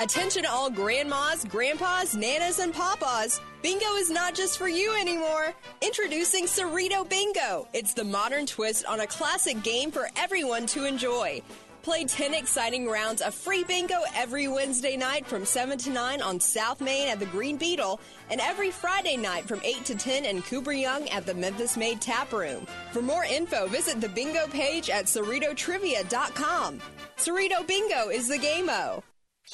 Attention all grandmas, grandpas, nanas, and papas. Bingo is not just for you anymore. Introducing Cerrito Bingo. It's the modern twist on a classic game for everyone to enjoy. Play 10 exciting rounds of free bingo every Wednesday night from 7 to 9 on South Main at the Green Beetle and every Friday night from 8 to 10 in Cooper Young at the Memphis Made Tap Room. For more info, visit the bingo page at CerritoTrivia.com. Cerrito Bingo is the game-o.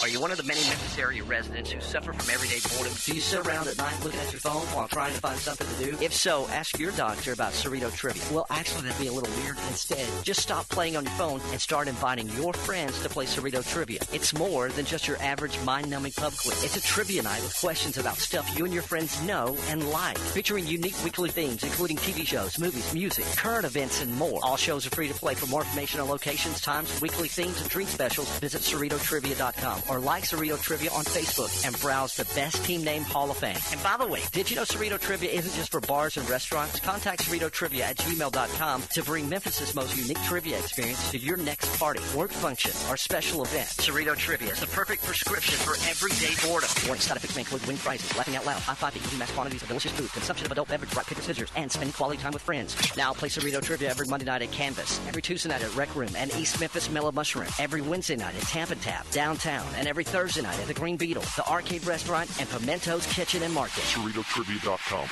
Are you one of the many Memphis area residents who suffer from everyday boredom? Do you sit around at night looking at your phone while trying to find something to do? If so, ask your doctor about Cerrito Trivia. Well, actually, that'd be a little weird. Instead, Just stop playing on your phone and start inviting your friends to play Cerrito Trivia. It's more than just your average mind-numbing pub quiz. It's a trivia night with questions about stuff you and your friends know and like, featuring unique weekly themes including TV shows, movies, music, current events, and more. All shows are free to play. For more information on locations, times, weekly themes, and drink specials, visit CerritoTrivia.com or like Cerrito Trivia on Facebook and browse the best team name Hall of Fame. And by the way, did you know Cerrito Trivia isn't just for bars and restaurants? Contact Cerrito Trivia at gmail.com to bring Memphis's most unique trivia experience to your next party, work function, or special event. Cerrito Trivia is the perfect prescription for everyday boredom. Warning side effects may include wing prizes, laughing out loud, high-fiving, eating mass quantities of delicious food, consumption of adult beverage, rock, paper, scissors, and spending quality time with friends. Now play Cerrito Trivia every Monday night at Canvas, every Tuesday night at Rec Room and East Memphis Mellow Mushroom, every Wednesday night at Tampa Tap, downtown, and every Thursday night at the Green Beetle, the Arcade Restaurant, and Pimento's Kitchen and Market. CerritoTrivia.com.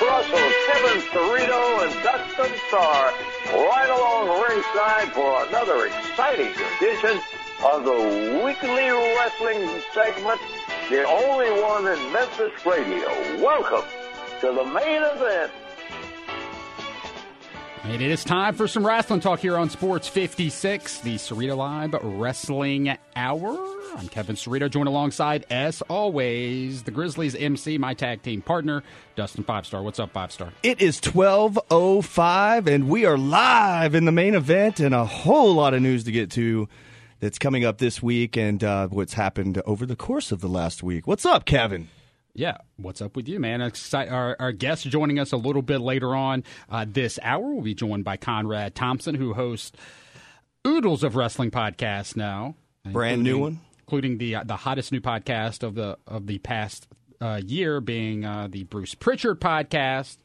Russell, Kevin Cerrito, and Dustin Starr right along ringside for another exciting edition of the weekly wrestling segment, the only one in Memphis radio. Welcome to the main event. And it is time for some wrestling talk here on Sports 56, the Cerrito Live Wrestling Hour. I'm Kevin Cerrito, joined alongside, as always, the Grizzlies MC, my tag team partner, Dustin Five Star. What's up, Five Star? It is 12:05 and we are live in the main event and a whole lot of news to get to that's coming up this week and uh, what's happened over the course of the last week. What's up, Kevin? Yeah, what's up with you, man? Our, our guest joining us a little bit later on uh, this hour will be joined by Conrad Thompson, who hosts oodles of wrestling podcasts now, Brand new one? Including the uh, the hottest new podcast of the of the past uh, year, being uh, the Bruce Prichard podcast.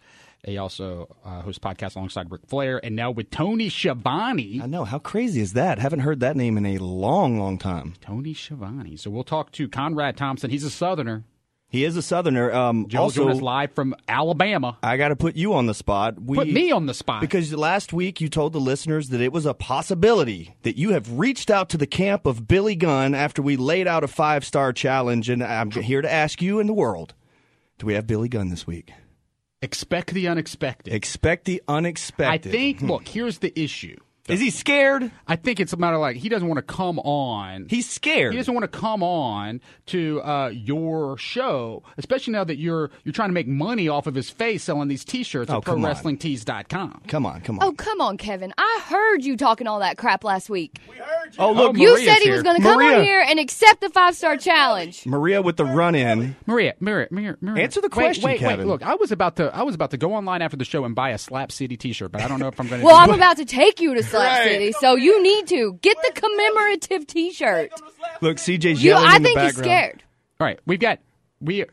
He also uh, hosts podcasts alongside Ric Flair, and now with Tony Schiavone. I know how crazy is that? Haven't heard that name in a long, long time. Tony Schiavone. So we'll talk to Conrad Thompson. He's a Southerner. He is a Southerner. Um, Joe also, joined us live from Alabama. I got to put you on the spot. We, Put me on the spot. Because last week you told the listeners that it was a possibility that you have reached out to the camp of Billy Gunn after we laid out a five star challenge. And I'm here to ask you in the world do we have Billy Gunn this week? Expect the unexpected. Expect the unexpected. I think. Look, here's the issue. Is he scared? I think it's a matter of like he doesn't want to come on. He's scared. He doesn't want to come on to uh, your show, especially now that you're you're trying to make money off of his face selling these T-shirts Oh, at come on. ProWrestlingTees.com. Come on, come on. Oh, come on, Kevin. I heard you talking all that crap last week. We heard you. Oh, look, You Maria's said he here. was going to come Maria. on here and accept the five star challenge. Maria with the run in. Maria, Maria, Maria, Maria. Answer the Wait, question, wait, Kevin. Wait, look, I was about to I was about to go online after the show and buy a Slap City T-shirt, but I don't know if I'm going to. Well, I'm about to take you to Slap Right. City, so you need to get the commemorative T-shirt. Look, CJ's You, yelling I in the think he's background. scared. All right, we've got we.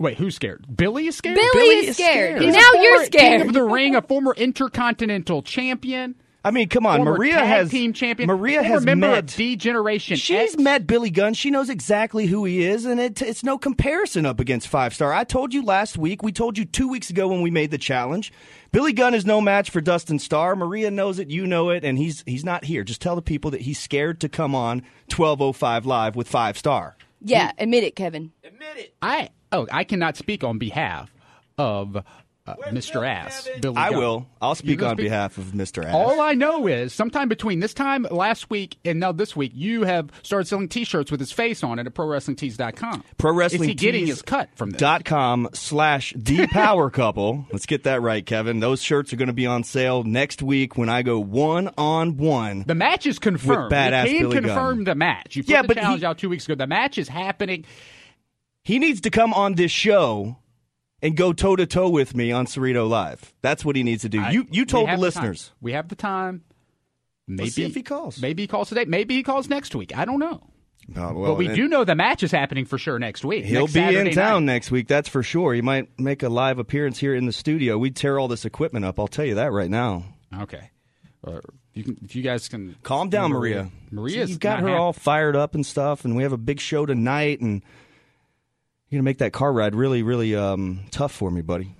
Wait, who's scared? Billy is scared. Billy, Billy is is scared. scared. Now a you're former King scared. of the Ring, a former Intercontinental Champion. I mean, come on. former Maria tag has team champion. Maria has member met of D Generation. She's X. met Billy Gunn. She knows exactly who he is, and it, it's no comparison up against Five Star. I told you last week. We told you two weeks ago when we made the challenge. Billy Gunn is no match for Dustin Starr. Maria knows it. You know it, and he's he's not here. Just tell the people that he's scared to come on twelve oh five live with Five Star. Yeah, admit it, Kevin. Admit it. I oh I cannot speak on behalf of uh, Mr. Ass, Billy. I Gunn. will. I'll speak on speak- behalf of Mr. Ass. All I know is sometime between this time last week and now this week, you have started selling T-shirts with his face on it at ProWrestlingTees.com. Pro Wrestling Is he getting his cut from this? dot com slash the power couple. Let's get that right, Kevin. Those shirts are going to be on sale next week when I go one on one. The match is confirmed. badass you can Billy confirm Gunn. the match. You put Yeah, the but challenge he- out two weeks ago. The match is happening. He needs to come on this show and go toe to toe with me on Cerrito Live. That's what he needs to do. I- you you told the listeners. time. We have the time. Maybe if he calls. Maybe he calls today. Maybe he calls next week. I don't know. Oh, well, but we do know the match is happening for sure next week. He'll next be Saturday in town night. next week. That's for sure. He might make a live appearance here in the studio. We'd tear all this equipment up. I'll tell you that right now. Okay. Uh, you can, if you guys can Calm down, Maria. Maria's See, you've got her happy. all fired up and stuff, and we have a big show tonight, and you're gonna make that car ride really, really um, tough for me, buddy.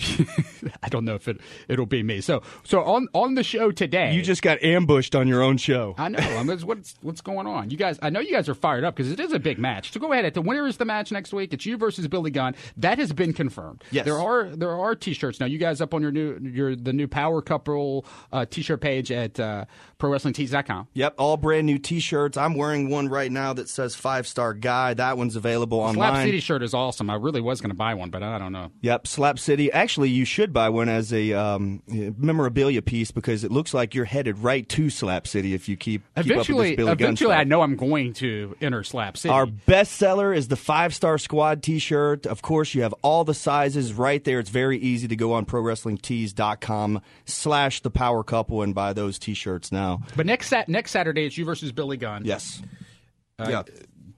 I don't know if it it'll be me. So so on on the show today, You just got ambushed on your own show. I know. I mean, what's what's going on? You guys, I know you guys are fired up because it is a big match. So go ahead. The winner is the match next week. It's you versus Billy Gunn. That has been confirmed. Yes. There are there are t-shirts now. You guys up on your new your the new Power Couple uh, t-shirt page at uh, ProWrestlingTees.com. Yep, all brand new T-shirts. I'm wearing one right now that says five star guy. That one's available online. Slap City shirt is awesome. I really was going to buy one, but I don't know. Yep, Slap City. Actually, you should buy one as a um, memorabilia piece because it looks like you're headed right to Slap City if you keep, keep up with Eventually, this Billy Gunn eventually. I know I'm going to enter Slap City. Our best seller is the five star squad t shirt. Of course, you have all the sizes right there. It's very easy to go on prowrestlingtees.com slash the power couple and buy those t shirts now. but next sat next Saturday, it's you versus Billy Gunn. Yes. Uh, yeah.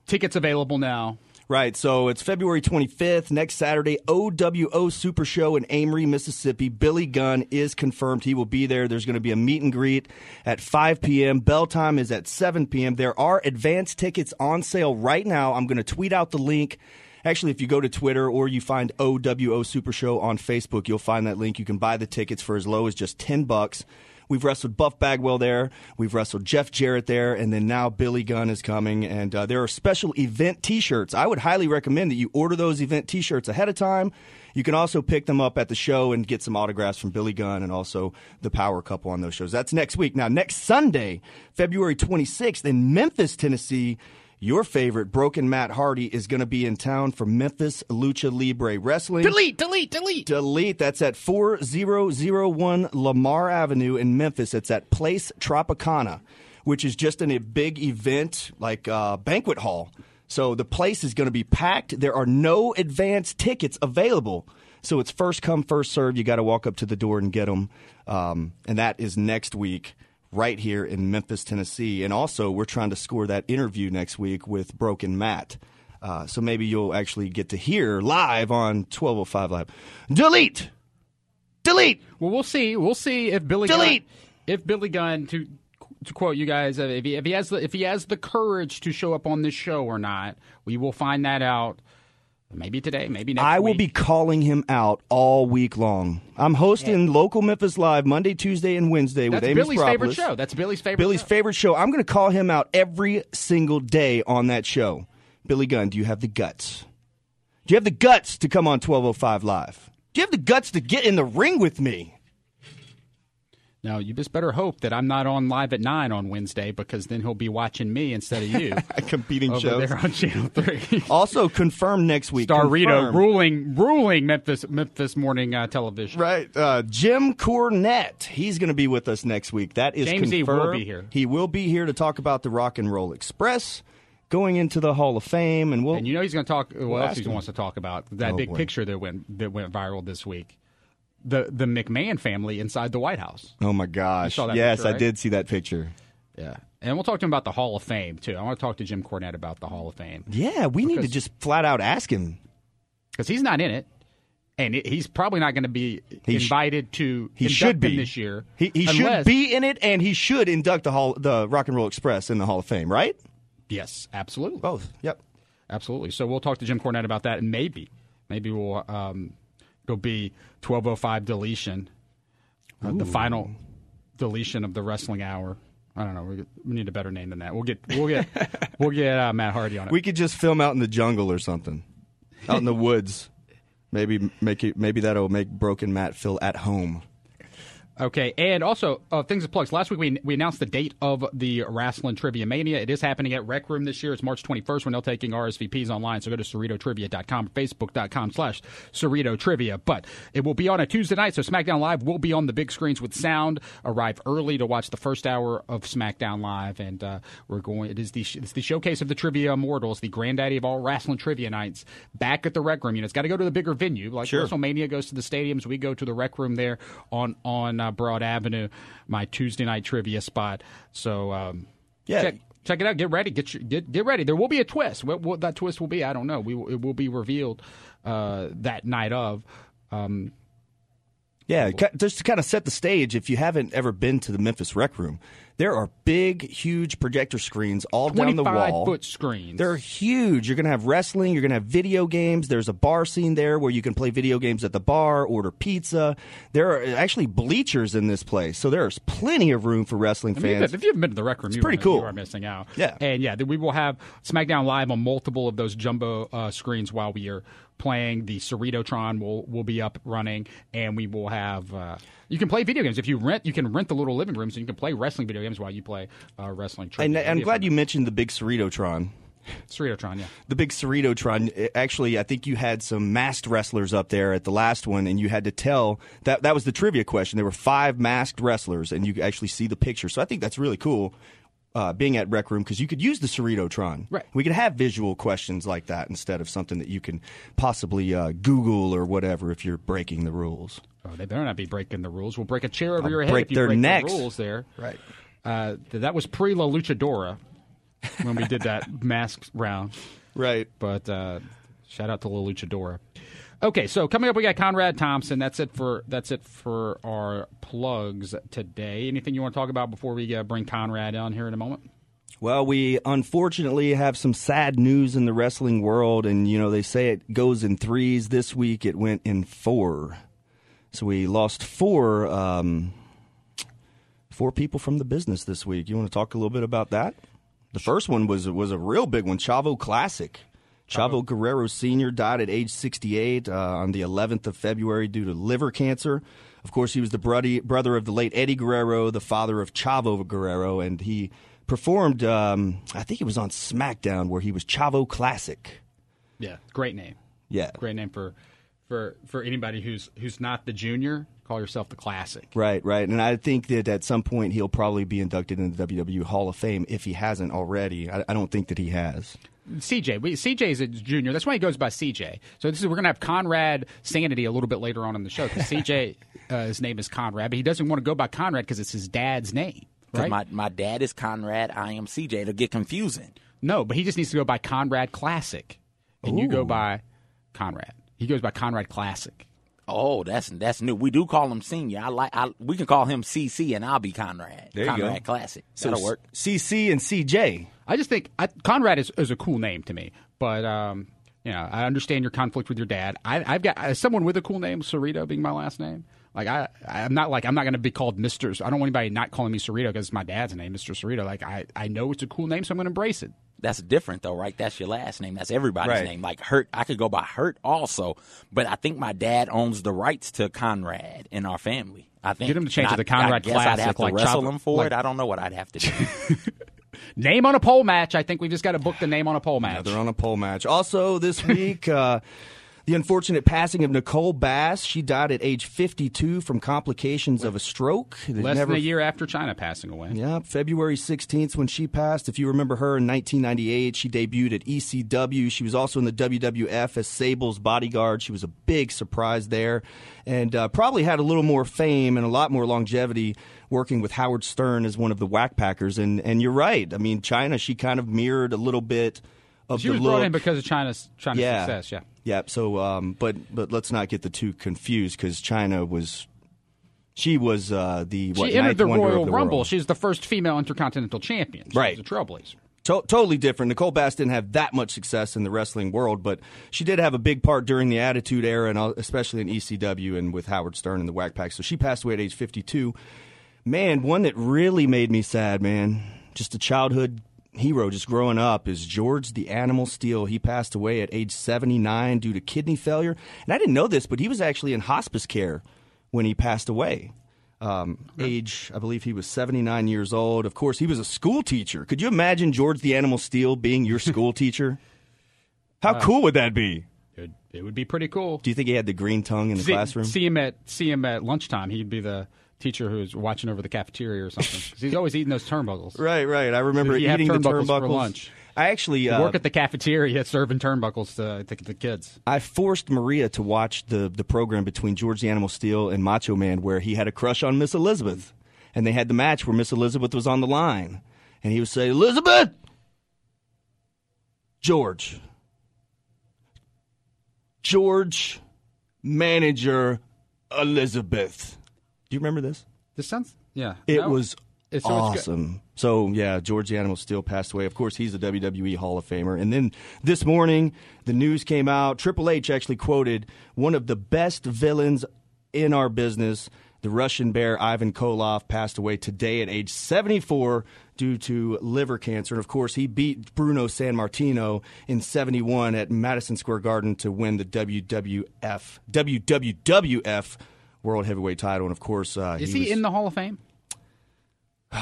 Tickets available now. Right. So it's February 25th, next Saturday, OWO Super Show in Amory, Mississippi. Billy Gunn is confirmed. He will be there. There's going to be a meet and greet at 5 p.m. Bell time is at 7 p.m. There are advance tickets on sale right now. I'm going to tweet out the link. Actually, if you go to Twitter or you find OWO Super Show on Facebook, you'll find that link. You can buy the tickets for as low as just 10 bucks. We've wrestled Buff Bagwell there. We've wrestled Jeff Jarrett there. And then now Billy Gunn is coming. And uh, there are special event t shirts. I would highly recommend that you order those event t shirts ahead of time. You can also pick them up at the show and get some autographs from Billy Gunn and also the Power Couple on those shows. That's next week. Now, next Sunday, February 26th in Memphis, Tennessee, your favorite Broken Matt Hardy is going to be in town for Memphis Lucha Libre Wrestling. Delete, delete, delete. Delete. That's at 4001 Lamar Avenue in Memphis. It's at Place Tropicana, which is just in a big event, like uh, banquet hall. So the place is going to be packed. There are no advance tickets available. So it's first come, first serve. You got to walk up to the door and get them. Um, and that is next week, right here in Memphis, Tennessee. And also, we're trying to score that interview next week with Broken Matt. Uh, so maybe you'll actually get to hear live on 1205 Live. Delete! Delete! Well, we'll see. We'll see if Billy Delete! Gunn, if Billy Gunn to to quote you guys, if he, if he has the if he has the courage to show up on this show or not, we will find that out. Maybe today, maybe next I will week. be calling him out all week long. I'm hosting local Memphis Live Monday, Tuesday, and Wednesday with That's Amy Billy's favorite show. That's Billy's favorite. Billy's show. favorite show. I'm going to call him out every single day on that show. Billy Gunn, do you have the guts? Do you have the guts to come on 1205 Live? Do you have the guts to get in the ring with me? Now you just better hope that I'm not on live at nine on Wednesday because then he'll be watching me instead of you Competing over shows. there on Channel Three. Also confirmed next week. Starrito ruling ruling Memphis Memphis morning uh, television. Right. Uh, Jim Cornette. He's going to be with us next week. That is James E. confirmed. will be here. He will be here to talk about the Rock and Roll Express going into the Hall of Fame. And we'll. And you know he's going to talk. What else he wants to talk about? That Oh, big boy. picture that went that went viral this week. The the McMahon family inside the White House. oh, my gosh. yes, picture, I did see that picture. Yeah, and we'll talk to him about the Hall of Fame too. I want to talk to Jim Cornette about the Hall of Fame Yeah, we need to just flat out ask him. because he's not in it, and it, he's probably not going to be He sh- invited to He should be this year. He, he should be in it, and he should induct the Hall, the Rock and Roll Express in the Hall of Fame, right? Yes, absolutely. Both. Yep. Absolutely. So we'll talk to Jim Cornette about that, and maybe, maybe we'll um, go be twelve oh five deletion, uh, the final deletion of the wrestling hour. I don't know. We, we need a better name than that. We'll get we'll get we'll get uh, Matt Hardy on it. We could just film out in the jungle or something, out in the woods. Maybe make it, maybe that'll make Broken Matt feel at home. Okay, and also uh, things of plugs. Last week we, we announced the date of the Wrestling Trivia Mania. It is happening at Rec Room this year. It's March 21st when they're taking RSVPs online. So go to CerritoTrivia.com, Facebook.com slash Cerrito Trivia. But it will be on a Tuesday night, so SmackDown Live will be on the big screens with sound. Arrive early to watch the first hour of SmackDown Live, and uh, we're going. It is the it's the showcase of the Trivia Immortals, the granddaddy of all wrestling trivia nights, back at the Rec Room. You know, it's got to go to the bigger venue. Like sure. WrestleMania goes to the stadiums, we go to the Rec Room there on on uh, Broad Avenue, my Tuesday night trivia spot. So um, yeah. Check, check it out. Get ready. Get your, get get ready. There will be a twist. What, what that twist will be, I don't know. We it will be revealed uh, that night of. Um, yeah, just to kind of set the stage, if you haven't ever been to the Memphis Rec Room, there are big, huge projector screens all down the wall. foot screens. They're huge. You're going to have wrestling. You're going to have video games. There's a bar scene there where you can play video games at the bar, order pizza. There are actually bleachers in this place, so there's plenty of room for wrestling I mean, fans. If you haven't been to the rec room, it's you pretty are, cool. You are missing out. Yeah, and yeah, we will have SmackDown Live on multiple of those jumbo uh, screens while we are playing. The Cerritotron will will be up running, and we will have. Uh, you can play video games if you rent. You can rent the little living rooms, and you can play wrestling video games while you play uh, wrestling. And I'm glad you mentioned the big Cerritotron. Cerritotron, yeah. The big Cerritotron. Actually, I think you had some masked wrestlers up there at the last one, and you had to tell that that was the trivia question. There were five masked wrestlers, and you actually see the picture. So I think that's really cool. Uh, being at Rec Room because you could use the Cerritotron. Right. We could have visual questions like that instead of something that you can possibly uh, Google or whatever if you're breaking the rules. Oh, they better not be breaking the rules. We'll break a chair over I'll your head break if you their break necks. the rules there. Right. Uh, that was pre La Luchadora when we did that mask round. Right. But uh, shout out to La Luchadora. Okay, so coming up, we got Conrad Thompson. That's it for that's it for our plugs today. Anything you want to talk about before we uh, bring Conrad on here in a moment? Well, we unfortunately have some sad news in the wrestling world, and you know they say it goes in threes. This week it went in four, so we lost four um, four people from the business this week. You want to talk a little bit about that? The first one was was a real big one, Chavo Classic. Chavo Guerrero Sr. died at age 68 uh, on the 11th of February due to liver cancer. Of course, he was the brother, brother of the late Eddie Guerrero, the father of Chavo Guerrero, and he performed, um, I think it was on SmackDown, where he was Chavo Classic. Yeah, great name. Yeah, great name for for for anybody who's who's not the junior. Call yourself the classic. Right, right. And I think that at some point he'll probably be inducted into the WWE Hall of Fame if he hasn't already. I, I don't think that he has. CJ, we, CJ is a junior. That's why he goes by CJ. So this is we're going to have Conrad Sanity a little bit later on in the show because CJ, uh, his name is Conrad, but he doesn't want to go by Conrad because it's his dad's name. Right? My my dad is Conrad. I am CJ. It'll get confusing. No, but he just needs to go by Conrad Classic, and Ooh. you go by Conrad. He goes by Conrad Classic. Oh, that's that's new. We do call him senior. I like. I, we can call him CC, and I'll be Conrad. There Conrad you go. Classic. So That'll work. CC and CJ. I just think I, Conrad is, is a cool name to me, but um, you know, I understand your conflict with your dad. I, I've got as someone with a cool name, Cerrito being my last name. Like I, I'm not like I'm not going to be called Mister. I don't want anybody not calling me Cerrito because it's my dad's name, Mister Cerrito. Like I, I know it's a cool name, so I'm going to embrace it. That's different though, right? That's your last name. That's everybody's Right. name. Like Hurt, I could go by Hurt also, but I think my dad owns the rights to Conrad in our family. I think Get him to change And it to I- Conrad I guess Classic, I'd have to like wrestle Chavo- him for like- it. I don't know what I'd have to do. Name on a pole match. I think we just got to book the name on a pole match. They're on a pole match. Also, this week, uh, the unfortunate passing of Nicole Bass. She died at age 52 from complications of a stroke. Less never- than a year after Chyna passing away. Yeah, February 16th when she passed. If you remember her in 1998, she debuted at ECW. She was also in the WWF as Sable's bodyguard. She was a big surprise there and uh, probably had a little more fame and a lot more longevity working with Howard Stern as one of the Wack Packers. And, and you're right. I mean, Chyna, she kind of mirrored a little bit of She the was look. brought in because of Chyna's Chyna's yeah. success. Yeah. Yeah. So, um, but but let's not get the two confused because Chyna was. She was uh, the what, she entered the Royal the Rumble. world. She's the first female intercontinental champion. She Right. was a trailblazer. To- totally different. Nicole Bass didn't have that much success in the wrestling world, but she did have a big part during the Attitude Era, and especially in ECW and with Howard Stern and the Wack Pack. So she passed away at age 52. Man, one that really made me sad, man. Just a childhood hero just growing up is George the Animal Steele. He passed away at age 79 due to kidney failure. And I didn't know this, but he was actually in hospice care when he passed away. Um, age, I believe he was 79 years old. Of course, he was a school teacher. Could you imagine George the Animal Steele being your school teacher? How cool would that be? It, it would be pretty cool. Do you think he had the green tongue in the see, classroom? See him at see him at lunchtime. He'd be the teacher who's watching over the cafeteria or something. 'Cause he's always eating those turnbuckles. Right, right. I remember have eating the turnbuckles turnbuckles for lunch. I actually uh, work at the cafeteria serving turnbuckles to, to the kids. I forced Maria to watch the the program between George the Animal Steele and Macho Man, where he had a crush on Miss Elizabeth, and they had the match where Miss Elizabeth was on the line, and he would say, "Elizabeth, George, George, manager Elizabeth." Do you remember this? This sounds yeah. It No. was It's- so awesome. So yeah, George the Animal Steele passed away. Of course, he's a WWE Hall of Famer. And then this morning, the news came out. Triple H actually quoted one of the best villains in our business. The Russian Bear Ivan Koloff passed away today at age 74 due to liver cancer. And of course, he beat Bruno Sammartino in 71 at Madison Square Garden to win the WWF WWWF World Heavyweight title. And of course, uh, Is he, was- in the Hall of Fame?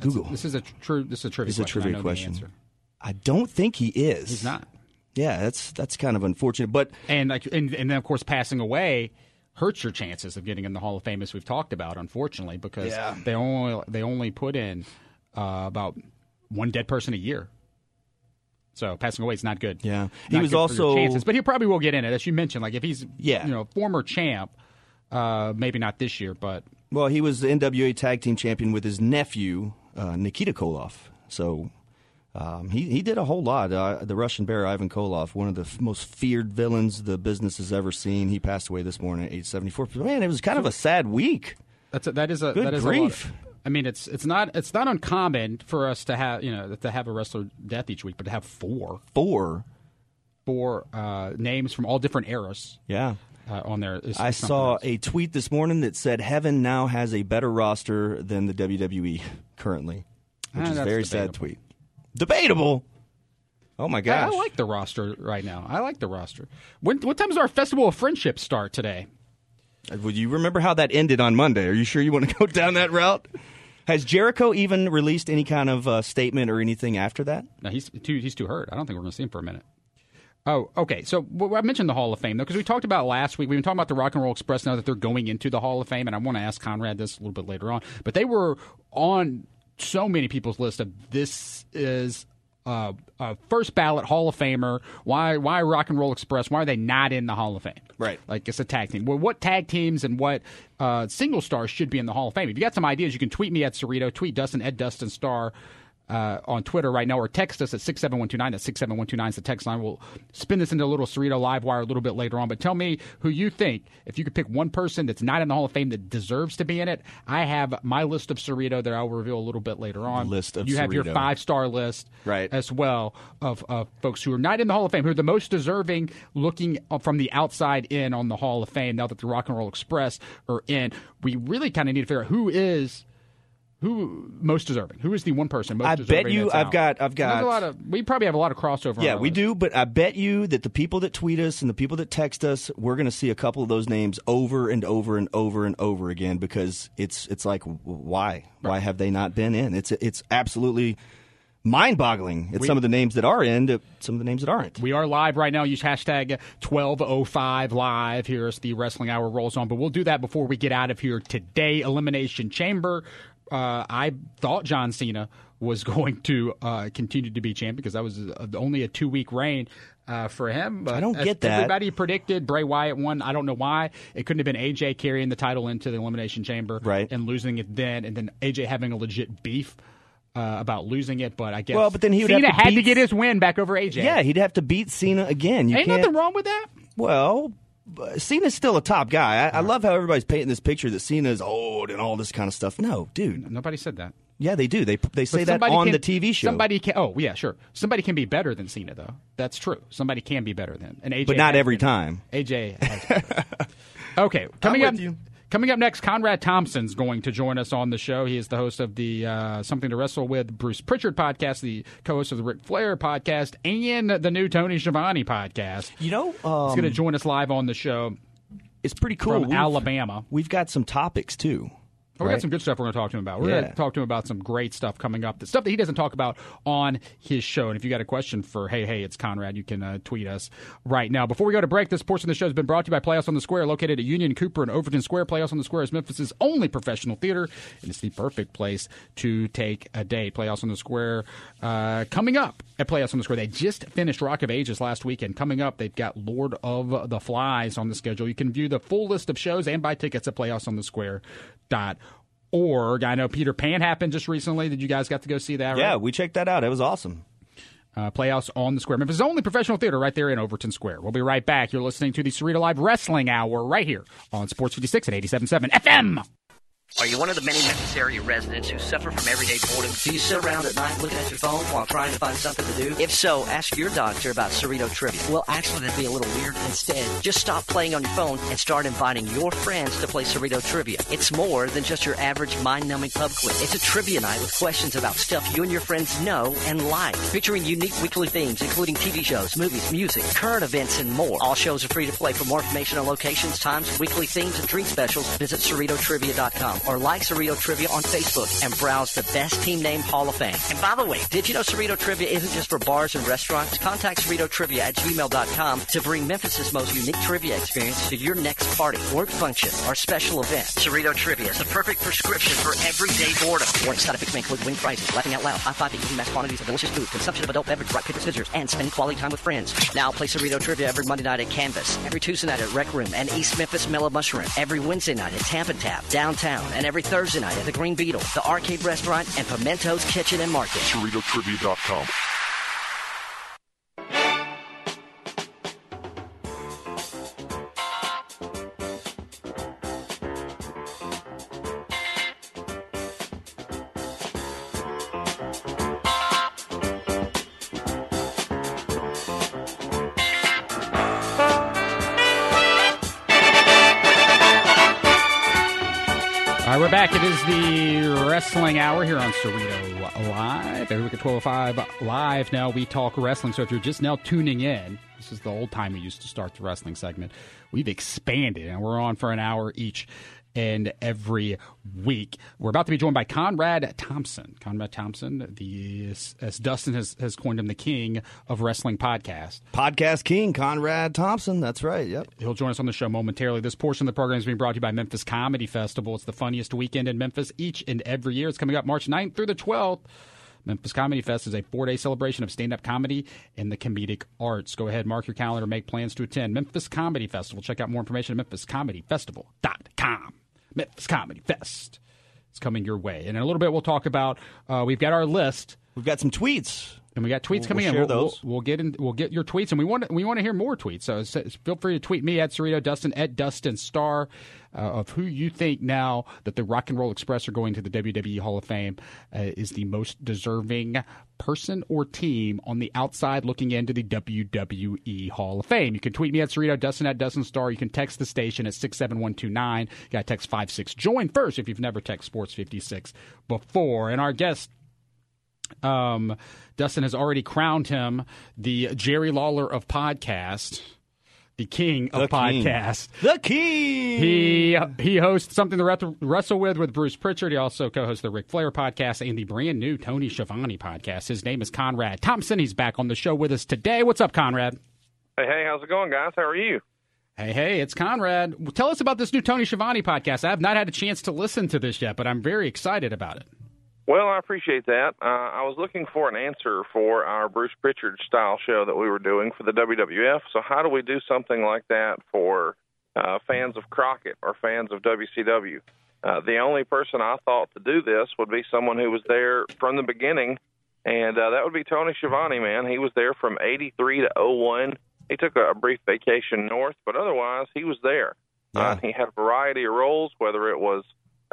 Google? This is a true. This is a trivia. This is a question. I trivia question. I don't think he is. He's not. Yeah, that's that's kind of unfortunate. But And like, and, and then of course, passing away hurts your chances of getting in the Hall of Fame, as we've talked about, unfortunately, because Yeah. they only they only put in uh, about one dead person a year. So passing away is not good. Yeah. He Not was good for also- chances, but he probably will get in it, as you mentioned. Like if he's Yeah. you know former champ, uh, maybe not this year, but well, he was the NWA Tag Team Champion with his nephew uh, Nikita Koloff. So um, he he did a whole lot. Uh, the Russian Bear Ivan Koloff, one of the f- most feared villains the business has ever seen. He passed away this morning at age seventy four. Man, it was kind of a sad week. That's a, that is a Good that is grief. A. I mean, it's it's not it's not uncommon for us to have you know to have a wrestler death each week, but to have four Four. four uh, names from all different eras Yeah. Uh, on there. I saw else. a tweet this morning that said Heaven now has a better roster than the WWE currently, which Ah, is a very sad tweet. Debatable. Oh my gosh! I like the roster right now. I like the roster. When what time does our Festival of Friendship start today? Would you remember how that ended on Monday? Are you sure you want to go down that route? Has Jericho even released any kind of uh, statement or anything after that? No, he's too he's too hurt. I don't think we're going to see him for a minute. Oh, okay. So well, I mentioned the Hall of Fame though, because we talked about last week. We've been talking about the Rock and Roll Express now that they're going into the Hall of Fame, and I want to ask Conrad this a little bit later on. But they were on so many people's list of this is uh, a first ballot Hall of Famer. Why? Why Rock and Roll Express? Why are they not in the Hall of Fame? Right. Like it's a tag team. Well, what tag teams and what uh, single stars should be in the Hall of Fame? If you got some ideas, you can tweet me at Cerrito. Tweet Dustin at Dustin Starr uh, on Twitter right now, or text us at six seven one two nine. That's six seven one two nine is the text line. We'll spin this into a little Cerrito live wire a little bit later on. But tell me who you think. If you could pick one person that's not in the Hall of Fame that deserves to be in it, I have my list of Cerrito that I'll reveal a little bit later on. List of you have your five star list Right. as well of, of folks who are not in the Hall of Fame, who are the most deserving looking from the outside in on the Hall of Fame now that the Rock and Roll Express are in. We really kind of need to figure out who is who most deserving. Who is the one person most I deserving? bet you I've out? got- I've there's got- a lot of we probably have a lot of crossover. Yeah, we list. do, but I bet you that the people that tweet us and the people that text us, we're going to see a couple of those names over and over and over and over again because it's it's like why why have they not been in? It's it's absolutely mind-boggling. It's We- some of the names that are in, to some of the names that aren't. We are live right now. Use hashtag 1205 live here as the wrestling hour rolls on. But we'll do that before we get out of here today. Elimination Chamber. Uh, I thought John Cena was going to uh, continue to be champ because that was uh, only a two week reign. Uh, for him, but I don't get that. Everybody predicted Bray Wyatt won. I don't know why. It couldn't have been AJ carrying the title into the Elimination Chamber, Right. and losing it then, and then AJ having a legit beef uh, about losing it. But I guess Well, but then he would Cena have to had to get his win back over AJ. Yeah, he'd have to beat Cena again. You Ain't can't, nothing wrong with that. Well, Cena's still a top guy. I, I love how everybody's painting this picture that Cena's old and all this kind of stuff. No, dude. Nobody said that. Yeah, they do. They they say that on can- the TV show. Somebody can. Oh, yeah, sure. Somebody can be better than Cena, though. That's true. Somebody can be better than. an AJ, but not every been. time. AJ. Has okay, coming with up. you. Coming up next, Conrad Thompson's going to join us on the show. He is the host of the uh, Something to Wrestle with Bruce Prichard podcast, the co-host of the Ric Flair podcast, and the new Tony Schiavone podcast. You know, um, he's going to join us live on the show. It's pretty cool. From we've, Alabama. We've got some topics too. Oh, we got some good stuff we're going to talk to him about. We're Yeah. going to talk to him about some great stuff coming up, the stuff that he doesn't talk about on his show. And if you got a question for Hey Hey, it's Conrad, you can uh, tweet us right now. Before we go to break, this portion of the show has been brought to you by Playhouse on the Square, located at Union Cooper and Overton Square. Playhouse on the Square is Memphis's only professional theater, and it's the perfect place to take a day. Playhouse on the Square uh, coming up at Playhouse on the Square. They just finished Rock of Ages last weekend. Coming up, they've got Lord of the Flies on the schedule. You can view the full list of shows and buy tickets at playhouseonthesquare.org. I know Peter Pan happened just recently. Did you guys got to go see that? Yeah, right? we checked that out. It was awesome. Uh, Playhouse on the Square. Memphis' only professional theater right there in Overton Square. We'll be right back. You're listening to the Cerrito Live Wrestling Hour right here on Sports 56 at 87.7 FM. Are you one of the many Memphis area residents who suffer from everyday boredom? Do you sit around at night looking at your phone while trying to find something to do? If so, ask your doctor about Cerrito Trivia. Well, actually, that'd be a little weird. Instead, just stop playing on your phone and start inviting your friends to play Cerrito Trivia. It's more than just your average mind-numbing pub quiz. It's a trivia night with questions about stuff you and your friends know and like, featuring unique weekly themes, including TV shows, movies, music, current events, and more. All shows are free to play. For more information on locations, times, weekly themes, and drink specials, visit CerritoTrivia.com or like Cerrito Trivia on Facebook and browse the best team name Hall of Fame. And by the way, did you know Cerrito Trivia isn't just for bars and restaurants? Contact Cerrito Trivia at gmail.com to bring Memphis's most unique trivia experience to your next party, work function, or special event. Cerrito Trivia is the perfect prescription for everyday boredom. Warning side effects may include wing prizes, laughing out loud, high-fiving, eating mass quantities of delicious food, consumption of adult beverage, rock, paper, scissors, and spending quality time with friends. Now play Cerrito Trivia every Monday night at Canvas, every Tuesday night at Rec Room and East Memphis Mellow Mushroom, every Wednesday night at Tampa Tap, downtown, and every Thursday night at the Green Beetle, the Arcade Restaurant, and Pimento's Kitchen and Market. CerritoTrivia.com. Cerrito Live. Every week at 12.05 live now, we talk wrestling. So if you're just now tuning in, this is the old time we used to start the wrestling segment. We've expanded, and we're on for an hour each and every week. We're about to be joined by Conrad Thompson. Conrad Thompson, the as Dustin has, has coined him, the king of wrestling podcast. Podcast King Conrad Thompson. That's right. Yep. He'll join us on the show momentarily. This portion of the program is being brought to you by Memphis Comedy Festival. It's the funniest weekend in Memphis each and every year. It's coming up March 9th through the 12th. Memphis Comedy Fest is a four day celebration of stand up comedy and the comedic arts. Go ahead, mark your calendar, make plans to attend Memphis Comedy Festival. Check out more information at memphiscomedyfestival.com. Memphis Comedy Fest. It's coming your way. And in a little bit, we'll talk about, uh, we've got our list. We've got some tweets. And we got tweets We'll- coming we'll in. share We'll, those. We'll, get in. We'll get your tweets, and we want we want to hear more tweets. So feel free to tweet me at Cerrito Dustin at Dustin Starr uh, of who you think now that the Rock and Roll Express are going to the WWE Hall of Fame uh, is the most deserving person or team on the outside looking into the WWE Hall of Fame. You can tweet me at Cerrito Dustin at Dustin Starr. You can text the station at six seven one two nine. You got to text five six. Join first if you've never text Sports fifty six before. And our guest um, Dustin has already crowned him the Jerry Lawler of podcast, the king of The king. podcast. The King. He he hosts something to wrestle with with Bruce Prichard. He also co-hosts the Ric Flair podcast and the brand new Tony Schiavone podcast. His name is Conrad Thompson. He's back on the show with us today. What's up, Conrad? Hey, hey, how's it going, guys? How are you? Hey, hey, it's Conrad. Tell us about this new Tony Schiavone podcast. I have not had a chance to listen to this yet, but I'm very excited about it. Well, I appreciate that. Uh, I was looking for an answer for our Bruce Prichard style show that we were doing for the WWF. So, how do we do something like that for uh, fans of Crockett or fans of WCW? Uh, the only person I thought to do this would be someone who was there from the beginning, and uh, that would be Tony Schiavone, man. He was there from 83 to 01. He took a, brief vacation north, but otherwise, he was there. Uh, he had a variety of roles, whether it was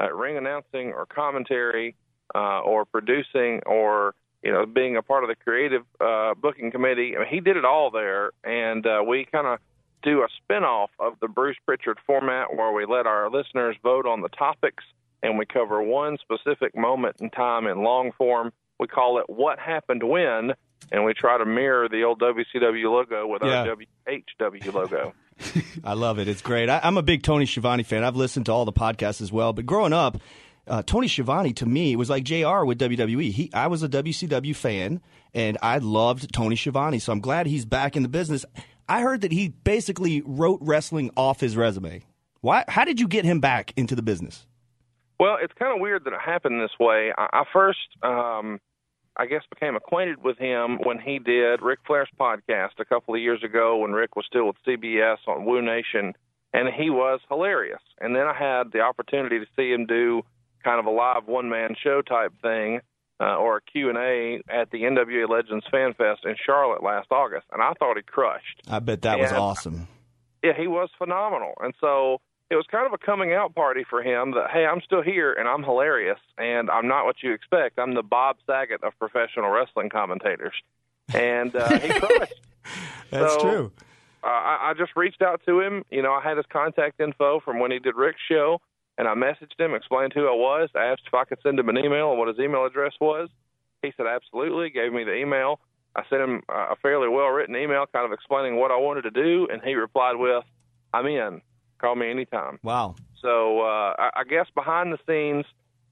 uh, ring announcing or commentary uh, or producing or you know being a part of the creative uh, booking committee. I mean, he did it all there, and uh, we kind of do a spinoff of the Bruce Prichard format where we let our listeners vote on the topics and we cover one specific moment in time in long form. We call it What Happened When, and we try to mirror the old WCW logo with Yeah. our WHW logo. I love it. It's great. I, I'm a big Tony Schiavone fan. I've listened to all the podcasts as well. But growing up, uh, Tony Schiavone to me was like Jr. with WWE. He, I was a WCW fan, and I loved Tony Schiavone. So I'm glad he's back in the business. I heard that he basically wrote wrestling off his resume. Why? How did you get him back into the business? Well, it's kind of weird that it happened this way. I, I first, um, I guess, became acquainted with him when he did Ric Flair's podcast a couple of years ago when Ric was still with CBS on Woo Nation, and he was hilarious. And then I had the opportunity to see him do kind of a live one man show type thing uh, or a Q&A at the NWA Legends Fan Fest in Charlotte last August, and I thought he crushed. I bet that was awesome. Yeah, he was phenomenal. And so it was kind of a coming out party for him that, hey, I'm still here and I'm hilarious and I'm not what you expect. I'm the Bob Saget of professional wrestling commentators. And uh, he crushed. That's So, true. Uh, I, I just reached out to him. You know, I had his contact info from when he did Ric's show, and I messaged him, explained who I was, asked if I could send him an email and what his email address was. He said absolutely, gave me the email. I sent him a fairly well written email, kind of explaining what I wanted to do, and he replied with, "I'm in. Call me anytime." Wow. So uh, I, I guess behind the scenes,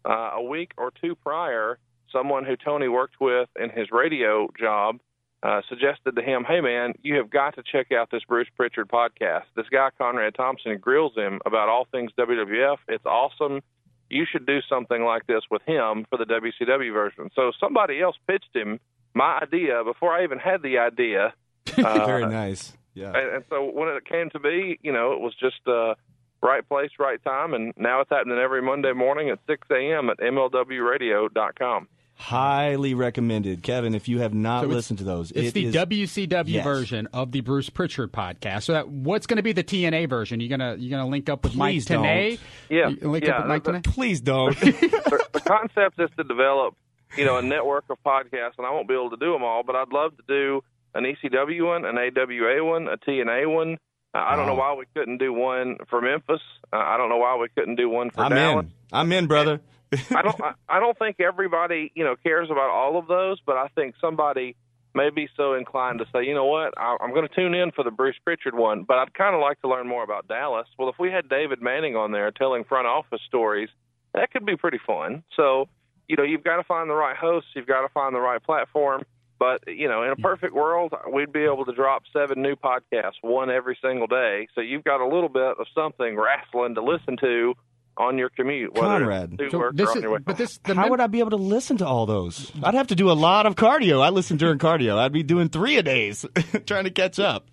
uh, a week or two prior, someone who Tony worked with in his radio job uh, suggested to him, "Hey man, you have got to check out this Bruce Prichard podcast. This guy Conrad Thompson grills him about all things WWF. It's awesome. You should do something like this with him for the WCW version." So somebody else pitched him my idea before I even had the idea. Uh, Very nice. Yeah. and, and so when it came to be, you know, it was just uh, right place, right time, and now it's happening every Monday morning at 6 a.m. at MLWRadio.com. Highly recommended, Kevin. If you have not So listened to those, It's it the is- WCW Yes. version of the Bruce Prichard podcast. So that what's going to be the TNA version? You gonna you gonna link up with Please Mike Tenay? Yeah, link yeah, up with Mike the- Tenay? Please don't. the, the concept is to develop, you know, a network of podcasts, and I won't be able to do them all, but I'd love to do an ECW one, an AWA one, a TNA one. I don't know why we couldn't do one for Memphis. Uh, I don't know why we couldn't do one for I'm Dallas. in. I'm in, brother. I don't. I, I don't think everybody, you know, cares about all of those, but I think somebody may be so inclined to say, you know what, I, I'm going to tune in for the Bruce Prichard one, but I'd kind of like to learn more about Dallas. Well, if we had David Manning on there telling front office stories, that could be pretty fun. So, you know, you've got to find the right host, you've got to find the right platform. But you know, in a perfect world, we'd be able to drop seven new podcasts, one every single day. So you've got a little bit of something wrestling to listen to on your commute, whether Conrad. it's to So work this or on is, your way but this the How mem- would I be able to listen to all those? I'd have to do a lot of cardio. I listen during cardio. I'd be doing three a days, trying to catch up.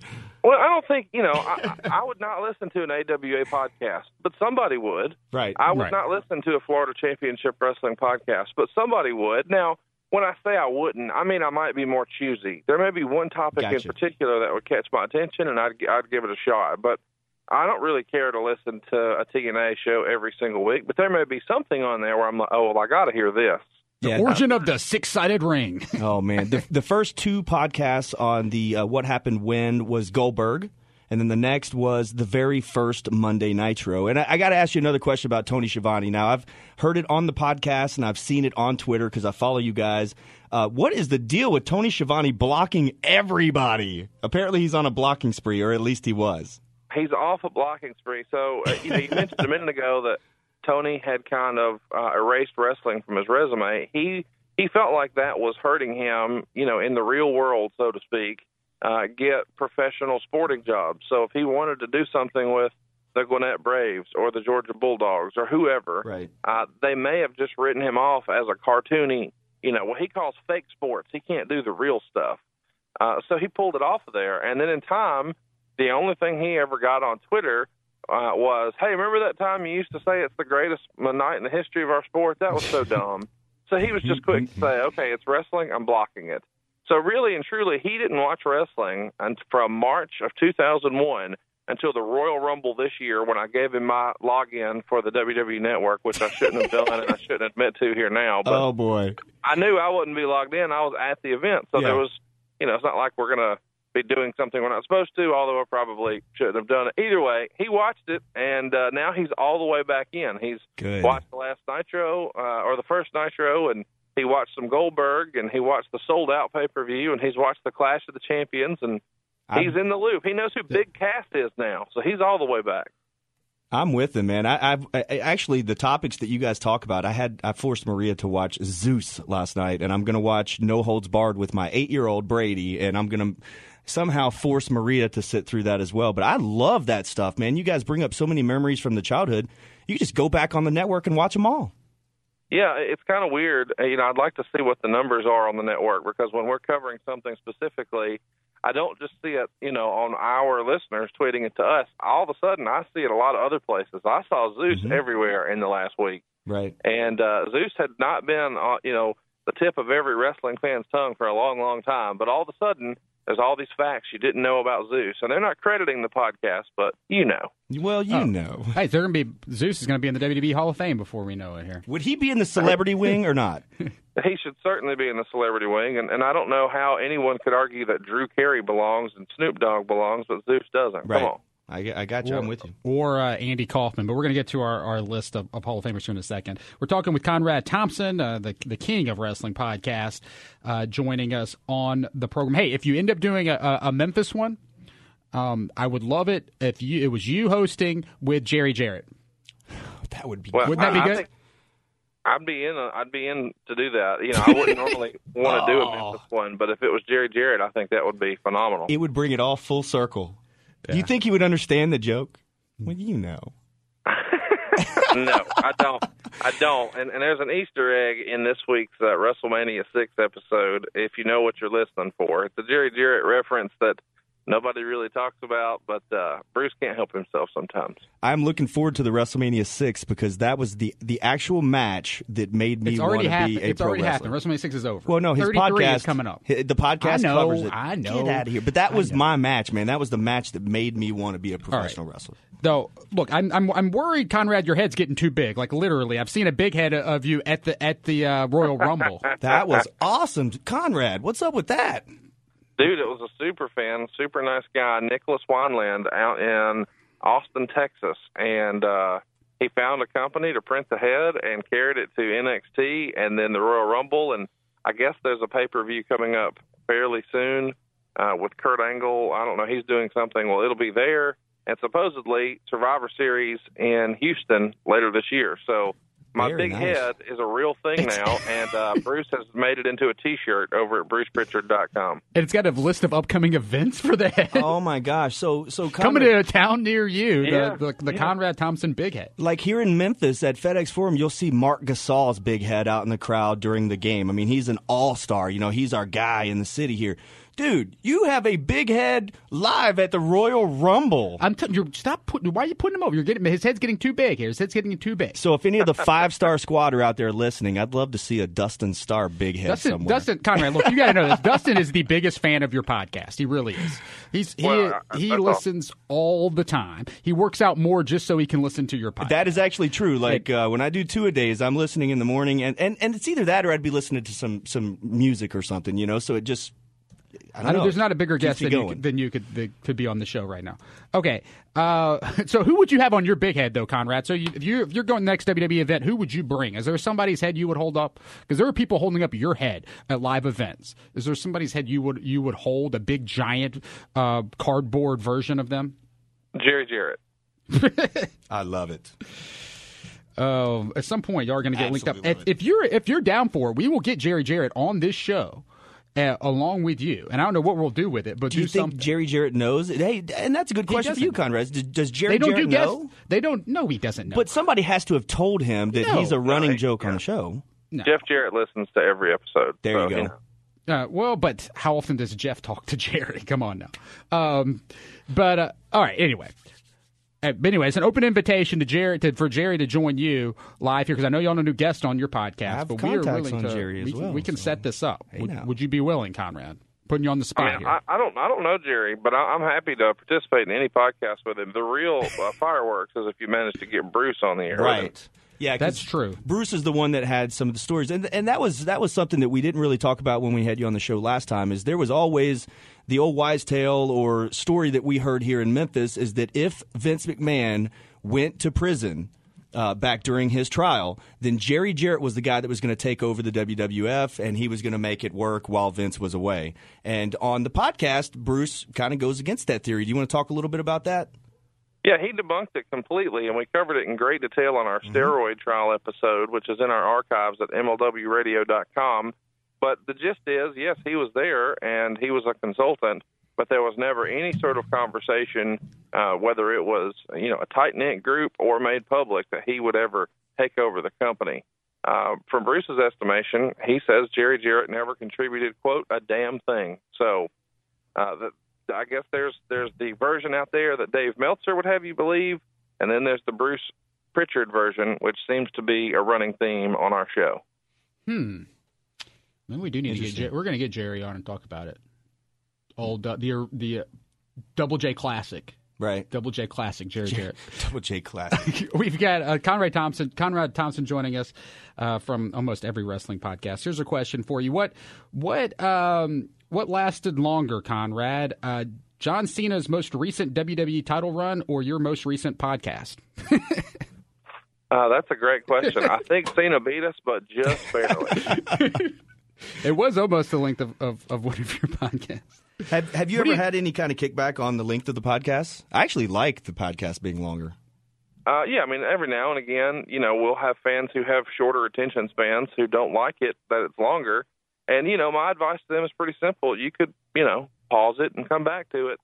Well, I don't think you know. I, I would not listen to an AWA podcast, but somebody would. Right. I would Right. not listen to a Florida Championship Wrestling podcast, but somebody would. Now, when I say I wouldn't, I mean I might be more choosy. There may be one topic in particular that would catch my attention, and I'd I'd give it a shot. But I don't really care to listen to a TNA show every single week. But there may be something on there where I'm like, oh well, I got to hear this. Yeah. origin of the six sided ring. Oh man, the the first two podcasts on the uh, what happened when was Goldberg, and then the next was the very first Monday Nitro. And I, I got to ask you another question about Tony Schiavone. Now I've heard it on the podcast and I've seen it on Twitter because I follow you guys. Uh, what is the deal with Tony Schiavone blocking everybody? Apparently he's on a blocking spree, or at least he was. He's off a blocking spree. So uh, you know, you mentioned a minute ago that Tony had kind of uh, erased wrestling from his resume. He he felt like that was hurting him, you know, in the real world, so to speak. Uh, get professional sporting jobs. So if he wanted to do something with the Gwinnett Braves or the Georgia Bulldogs or whoever, Right. uh, they may have just written him off as a cartoony, you know, what he calls fake sports. He can't do the real stuff. Uh, so he pulled it off of there. And then in time, the only thing he ever got on Twitter uh, was, hey, remember that time you used to say it's the greatest night in the history of our sport? That was so dumb. So he was just quick to say, okay, it's wrestling, I'm blocking it. So really and truly, he didn't watch wrestling from March of 2001 until the Royal Rumble this year when I gave him my login for the WWE Network, which I shouldn't have done and I shouldn't admit to here now. But oh boy. I knew I wouldn't be logged in. I was at the event, so Yeah. there was, you know, it's not like we're gonna be doing something we're not supposed to, although I probably shouldn't have done it. Either way, he watched it, and uh, now he's all the way back in. He's Good. watched the last Nitro, uh, or the first Nitro, and he watched some Goldberg, and he watched the sold out pay per view, and he's watched the Clash of the Champions, and he's in the loop. He knows who Big Cass is now, so he's all the way back. I'm with him, man. I, I've I, actually the topics that you guys talk about. I had I forced Maria to watch Zeus last night, and I'm going to watch No Holds Barred with my eight year old Brady, and I'm going to somehow force Maria to sit through that as well. But I love that stuff, man. You guys bring up so many memories from the childhood. You just go back on the network and watch them all. Yeah, it's kind of weird. Uh, You know, I'd like to see what the numbers are on the network because when we're covering something specifically, I don't just see it, you know, on our listeners tweeting it to us. All of a sudden, I see it a lot of other places. I saw Zeus everywhere in the last week, Right. and uh, Zeus had not been, uh, you know, the tip of every wrestling fan's tongue for a long, long time. But all of a sudden, there's all these facts you didn't know about Zeus, and they're not crediting the podcast, but you know. Well, you Oh. know. Hey, they're gonna be Zeus is gonna be in the WWE Hall of Fame before we know it here. Would he be in the celebrity wing or not? He should certainly be in the celebrity wing, and, and I don't know how anyone could argue that Drew Carey belongs and Snoop Dogg belongs, but Zeus doesn't. Right. Come on. I, I got you. I'm with you. Or uh, Andy Kaufman, but we're going to get to our, our list of, of Hall of Famers here in a second. We're talking with Conrad Thompson, uh, the the king of wrestling podcast, uh, joining us on the program. Hey, if you end up doing a, a, a Memphis one, um, I would love it if you it was you hosting with Jerry Jarrett. That would be. Well, Wouldn't that be I- I good? I'd be in. A, I'd be in to do that. You know, I wouldn't normally want to do a Memphis one, but if it was Jerry Jarrett, I think that would be phenomenal. It would bring it all full circle. Do you think he would understand the joke? Well, you know. no, I don't. I don't. And, and there's an Easter egg in this week's uh, WrestleMania six episode. If you know what you're listening for, it's a Jerry Jarrett reference that nobody really talks about, but uh, Bruce can't help himself sometimes. I'm looking forward to the WrestleMania six because that was the the actual match that made me want to be a It's pro already wrestler. happened. WrestleMania six is over. Well, no, his 33 podcast is coming up. hi- The podcast I know, covers it. I know. Get out of here! But that I was know. my match, man. That was the match that made me want to be a professional wrestler. Though, look, I'm, I'm I'm worried, Conrad. Your head's getting too big. Like literally, I've seen a big head of you at the at the uh, Royal Rumble. That was awesome, Conrad. What's up with that? Dude, it was a super fan, super nice guy, Nicholas Wineland, out in Austin, Texas, and uh, he found a company to print the head and carried it to NXT and then the Royal Rumble, and I guess there's a pay per view coming up fairly soon uh, with Kurt Angle. I don't know, he's doing something. Well, it'll be there, and supposedly Survivor Series in Houston later this year. So. My Very big nice. head is a real thing now, and uh, Bruce has made it into a T-shirt over at BrucePrichard.com. And it's got a list of upcoming events for the head. Oh my gosh! So so Coming Conrad, to a town near you, Yeah, the, the, the yeah. Conrad Thompson Big Head. like here in Memphis at FedEx Forum, you'll see Marc Gasol's big head out in the crowd during the game. I mean, he's an all star. You know, he's our guy in the city here. Dude, you have a big head live at the Royal Rumble. I'm t- you're stop putting. Why are you putting him over? You're getting his head's getting too big here. His head's getting too big. So if any of the five star squad are out there listening, I'd love to see a Dustin Starr big head Dustin, somewhere. Dustin, Conrad, look, you got to know this. Dustin is the biggest fan of your podcast. He really is. He's he Well, uh, he that's listens all the time. He works out more just so he can listen to your podcast. That is actually true. Like uh, when I do two a days, I'm listening in the morning, and, and, and it's either that or I'd be listening to some some music or something, you know. So it just I don't I know know. there's not a bigger Keeps guest than you, could, than you could that could be on the show right now. Okay, uh, so who would you have on your big head though, Conrad? So you, if you if you're going to the next WWE event, who would you bring? Is there somebody's head you would hold up? Because there are people holding up your head at live events. Is there somebody's head you would you would hold a big giant uh, cardboard version of them? Jerry Jarrett. I love it. Um, at some point, y'all are going to get linked up. If, if you're if you're down for it, we will get Jerry Jarrett on this show. Uh, along with you, and I don't know what we'll do with it, but Do you think something. Jerry Jarrett knows? Hey, and that's a good question for you. Conrad. Does, does Jerry Jarrett do guests. know? They don't. No, he doesn't know. But somebody has to have told him that No. he's a running No, he- joke on the show. Jeff Jarrett listens to every episode. There so, you go. know. Uh, well, but how often does Jeff talk to Jerry? Come on now. Um, but uh, all right. Anyway, but anyway, it's an open invitation to Jerry to, for Jerry to join you live here because I know y'all know a new guest on your podcast. I have but we are contacts willing on to. Jerry as we, can- well, we can so- set this up. Hey, would, would you be willing, Conrad? Putting you on the spot I, mean, here. I, I don't, I don't know Jerry, but I, I'm happy to participate in any podcast with him. The real uh, fireworks is if you manage to get Bruce on the air. Right. Yeah, that's true. Bruce is the one that had some of the stories, and and that was that was something that we didn't really talk about when we had you on the show last time. Is there was always the old wise tale or story that we heard here in Memphis is that if Vince McMahon went to prison. Uh, back during his trial, then Jerry Jarrett was the guy that was going to take over the WWF and he was going to make it work while Vince was away. And on the podcast, Bruce kind of goes against that theory. Do you want to talk a little bit about that? Yeah, he debunked it completely, and we covered it in great detail on our mm-hmm. steroid trial episode, which is in our archives at MLWRadio.com. But the gist is, yes, he was there and he was a consultant, but there was never any sort of conversation, uh, whether it was you know a tight knit group or made public, that he would ever take over the company. Uh, from Bruce's estimation, he says Jerry Jarrett never contributed quote a damn thing. So uh, the, I guess there's there's the version out there that Dave Meltzer would have you believe, and then there's the Bruce Prichard version, which seems to be a running theme on our show. Hmm. Maybe we do need to get. We're going to get Jerry on and talk about it. Old uh, the the uh, Double J Classic. Right. Double J Classic, Jerry Jarrett. Double J Classic. We've got uh, Conrad Thompson, Conrad Thompson joining us uh, from almost every wrestling podcast. Here's a question for you: What what um, what lasted longer, Conrad? Uh, John Cena's most recent WWE title run or your most recent podcast? uh, that's a great question. I think Cena beat us, but just barely. It was almost the length of, of, of one of your podcasts. Have Have you what ever you, had any kind of kickback on the length of the podcast? I actually like the podcast being longer. Uh, yeah, I mean, every now and again, you know, we'll have fans who have shorter attention spans who don't like it that it's longer. And you know, my advice to them is pretty simple. You could, you know, pause it and come back to it.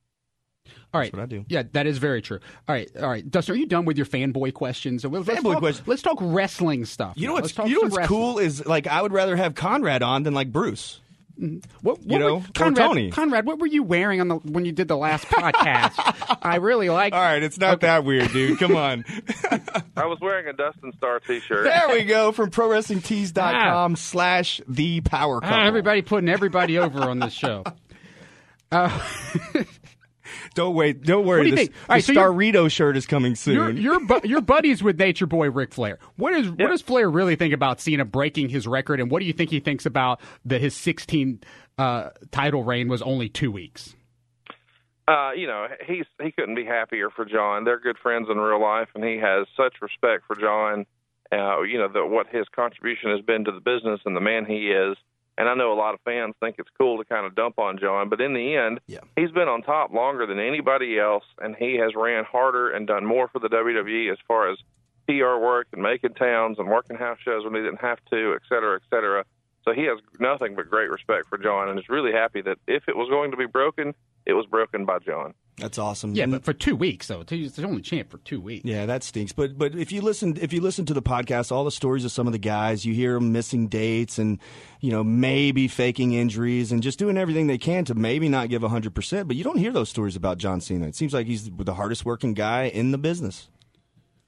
All right. That's what I do. Yeah, that is very true. All right, all right. Dustin, are you done with your fanboy questions? Let's fanboy talk, questions. Let's talk wrestling stuff. You know what's you know what's wrestling. cool is like I would rather have Conrad on than like Bruce. Mm-hmm. What, what you know, were, Conrad, Tony. Conrad, what were you wearing on the when you did the last podcast? I really like. All right, it's not okay. that weird, dude. Come on. I was wearing a Dustin Starr T-shirt. There we go from ProWrestlingTees.com ah. slash the Power Couple. Ah, everybody putting everybody over on this show. Uh, don't wait. Don't worry. Do the, the right, so Starrito shirt is coming soon. You're, you're, bu- you're buddies with Nature Boy Ric Flair. What is what does Flair really think about Cena breaking his record, and what do you think he thinks about that his 16 uh, title reign was only two weeks? Uh, you know, he's he couldn't be happier for John. They're good friends in real life, and he has such respect for John. Uh, you know, the, what his contribution has been to the business and the man he is. And I know a lot of fans think it's cool to kind of dump on John, but in the end, yeah. he's been on top longer than anybody else, and he has ran harder and done more for the WWE as far as PR work and making towns and working house shows when he didn't have to, et cetera, et cetera. So he has nothing but great respect for John, and is really happy that if it was going to be broken, it was broken by John. That's awesome. Yeah, but for two weeks though, he's only champ for two weeks. Yeah, that stinks. But but if you listen if you listen to the podcast, all the stories of some of the guys, you hear them missing dates and you know maybe faking injuries and just doing everything they can to maybe not give hundred percent. But you don't hear those stories about John Cena. It seems like he's the hardest working guy in the business.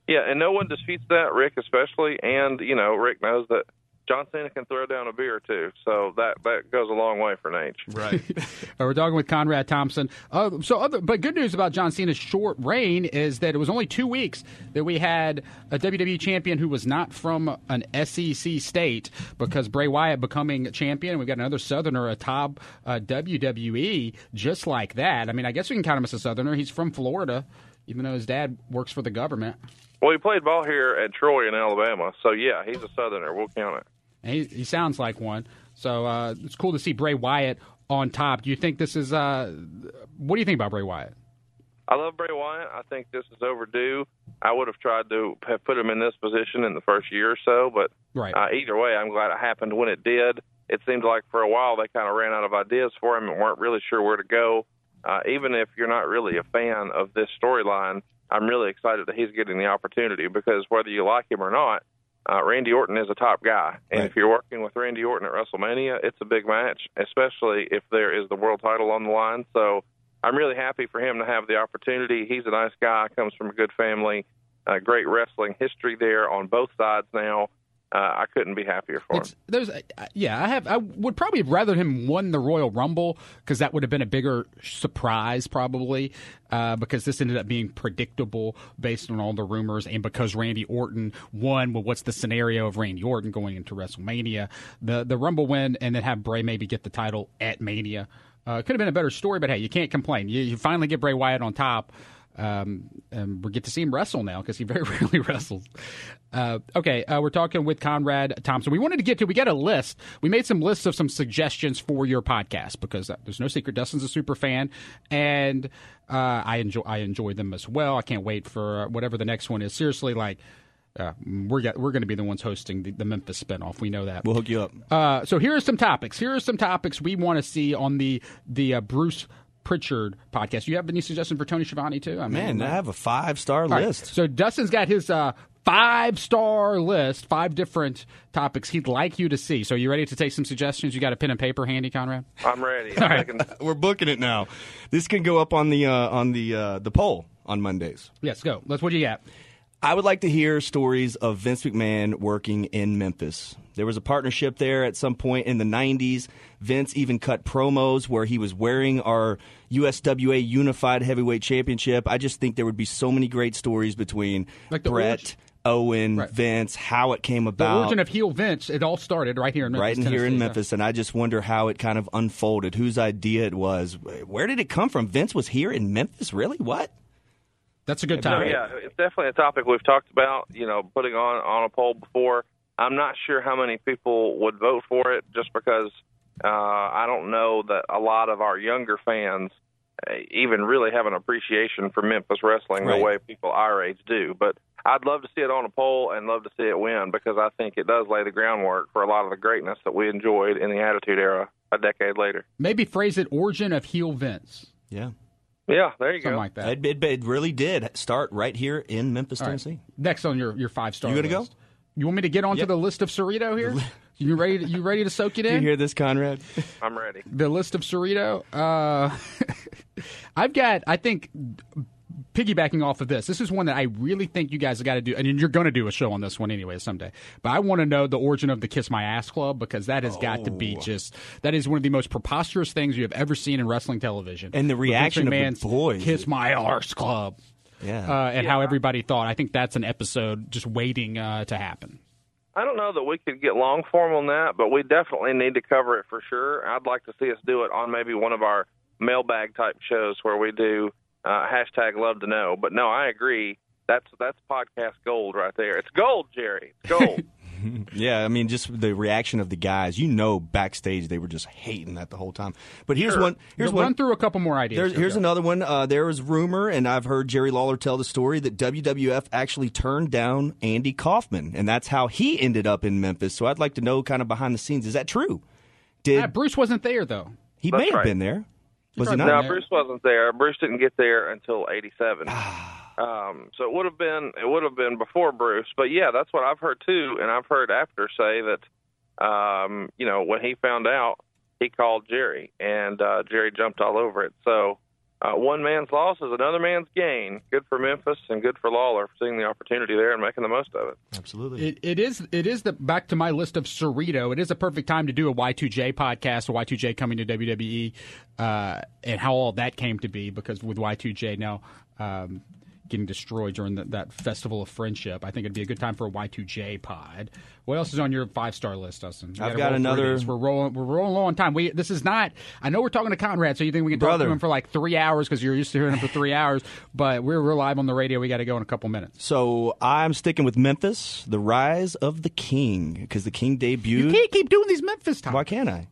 Yeah, and no one disputes that, Ric especially. And you know, Ric knows that John Cena can throw down a beer too, so that that goes a long way for Naitch. Right. We're talking with Conrad Thompson. Uh, so, other, but good news about John Cena's short reign is that it was only two weeks that we had a WWE champion who was not from an SEC state because Bray Wyatt becoming champion. We've got another Southerner atop uh, WWE just like that. I mean, I guess we can count him as a Southerner. He's from Florida, even though his dad works for the government. Well, he played ball here at Troy in Alabama, so yeah, he's a Southerner. We'll count it. He, he sounds like one. So uh, it's cool to see Bray Wyatt on top. Do you think this is? Uh, what do you think about Bray Wyatt? I love Bray Wyatt. I think this is overdue. I would have tried to have put him in this position in the first year or so, but right. uh, either way, I'm glad it happened when it did. It seemed like for a while they kind of ran out of ideas for him and weren't really sure where to go. Uh, even if you're not really a fan of this storyline, I'm really excited that he's getting the opportunity because whether you like him or not, uh, Randy Orton is a top guy, and right. if you're working with Randy Orton at WrestleMania, it's a big match, especially if there is the world title on the line. So I'm really happy for him to have the opportunity. He's a nice guy, comes from a good family, uh, great wrestling history there on both sides now, uh, I couldn't be happier for It's, him. there's, uh, yeah, I have. I would probably have rather him won the Royal Rumble because that would have been a bigger surprise, probably, uh, because this ended up being predictable based on all the rumors, and because Randy Orton won. Well, what's the scenario of Randy Orton going into WrestleMania? The the Rumble win, and then have Bray maybe get the title at Mania. Uh, could have been a better story, but hey, you can't complain. You, you finally get Bray Wyatt on top. Um, and we get to see him wrestle now because he very rarely wrestles. Uh, okay, uh, we're talking with Conrad Thompson. We wanted to get to, we got a list. We made some lists of some suggestions for your podcast because uh, there's no secret. Dustin's a super fan, and uh, I enjoy I enjoy them as well. I can't wait for uh, whatever the next one is. Seriously, like. Uh, we're get, we're going to be the ones hosting the, the Memphis spinoff. We know that. We'll hook you up. Uh, so here are some topics. Here are some topics we want to see on the the uh, Bruce Prichard podcast. You have any suggestions for Tony Schiavone too? I Man, I have a five star All right, list. So Dustin's got his uh, five star list, five different topics he'd like you to see. So you ready to take some suggestions? You got a pen and paper handy, Conrad? I'm ready. All right. We're booking it now. This can go up on the uh, on the uh, the poll on Mondays. Yes, go. Let's. What do you got? I would like to hear stories of Vince McMahon working in Memphis. There was a partnership there at some point in the 90s. Vince even cut promos where he was wearing our USWA Unified Heavyweight Championship. I just think there would be so many great stories between Like the Brett, Owen, Right. Vince, how it came about. The about. origin of heel Vince. It all started right here in Memphis, right in here in Tennessee. Memphis, and I just wonder how it kind of unfolded, whose idea it was. Where did it come from? Vince was here in Memphis? Really? What? That's a good No, topic. yeah, it's definitely a topic we've talked about. You know, putting on on a poll before. I'm not sure how many people would vote for it, just because uh, I don't know that a lot of our younger fans uh, even really have an appreciation for Memphis wrestling Right. the way people our age do. But I'd love to see it on a poll and love to see it win because I think it does lay the groundwork for a lot of the greatness that we enjoyed in the Attitude Era a decade later. Maybe phrase it origin of heel Vince. Yeah. Yeah, there you Something go. like that. It, it, it really did start right here in Memphis, All right. Tennessee. Next on your, your five star. You gonna go? list. You want me to get onto Yep. the list of Cerrito here? you ready? To, you ready to soak it Do you hear this, Conrad? I'm ready. the list of Cerrito. Uh, I've got, I think, piggybacking off of this, this is one that I really think you guys have got to do, and you're going to do a show on this one anyway someday. But I want to know the origin of the Kiss My Ass Club because that has got to be just that is one of the most preposterous things you have ever seen in wrestling television. And the With Vince reaction of the boys. Kiss My Arse Club. Yeah. Uh, and how everybody thought. I think that's an episode just waiting uh, to happen. I don't know that we could get long form on that, but we definitely need to cover it for sure. I'd like to see us do it on maybe one of our mailbag type shows where we do uh, hashtag love to know. But no, I agree. That's that's podcast gold right there. It's gold, Jerry. It's gold. yeah, I mean, just the reaction of the guys. You know, backstage they were just hating that the whole time. But here's Sure. one. Here's Run one. through a couple more ideas. There's, here's Go. another one. Uh, there was rumor, and I've heard Jerry Lawler tell the story that WWF actually turned down Andy Kaufman, and that's how he ended up in Memphis. So I'd like to know, kind of behind the scenes, is that true? Did Uh, Bruce wasn't there though. he That's may have been there? Was he not? no, Bruce wasn't there. Bruce didn't get there until '87. Um, so it would have been it would have been before Bruce, but yeah, that's what I've heard too, and I've heard after say that, um, you know, when he found out, he called Jerry, and uh, Jerry jumped all over it. So uh, one man's loss is another man's gain. Good for Memphis and good for Lawler for seeing the opportunity there and making the most of it. Absolutely. It, it is. It is the back to my list of Cerrito. It is a perfect time to do a Y2J podcast, or Y2J coming to WWE, uh, and how all that came to be. Because with Y2J now um, getting destroyed during the, that festival of friendship, I think it'd be a good time for a Y2J pod. What else is on your five star list, Dustin? I've got another- We're rolling. We're rolling low on time. We this is not. I know we're talking to Conrad, so you think we can talk Brother. to him for like three hours because you're used to hearing him for three hours. But we're, we're live on the radio. We got to go in a couple minutes. So I'm sticking with Memphis, the rise of the King, because the King debuted. You can't keep doing these Memphis times. Why can't I?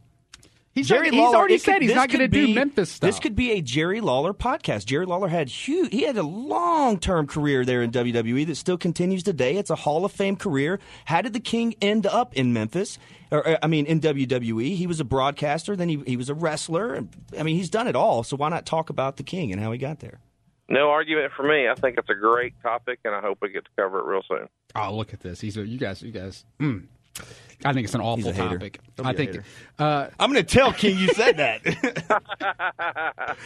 He's, Jerry not, he's already it could- said he's not going to do Memphis stuff. This could be a Jerry Lawler podcast. Jerry Lawler had huge. He had a long term career there in WWE that still continues today. It's a Hall of Fame career. How did the King end up in Memphis? Or uh, I mean, in WWE, he was a broadcaster. Then he he was a wrestler. I mean, he's done it all. So why not talk about the King and how he got there? No argument for me. I think it's a great topic, and I hope we get to cover it real soon. Oh, look at this. He's a, you guys. You guys. Mm. I think it's an awful topic. I think. Uh, I'm going to tell King you said that.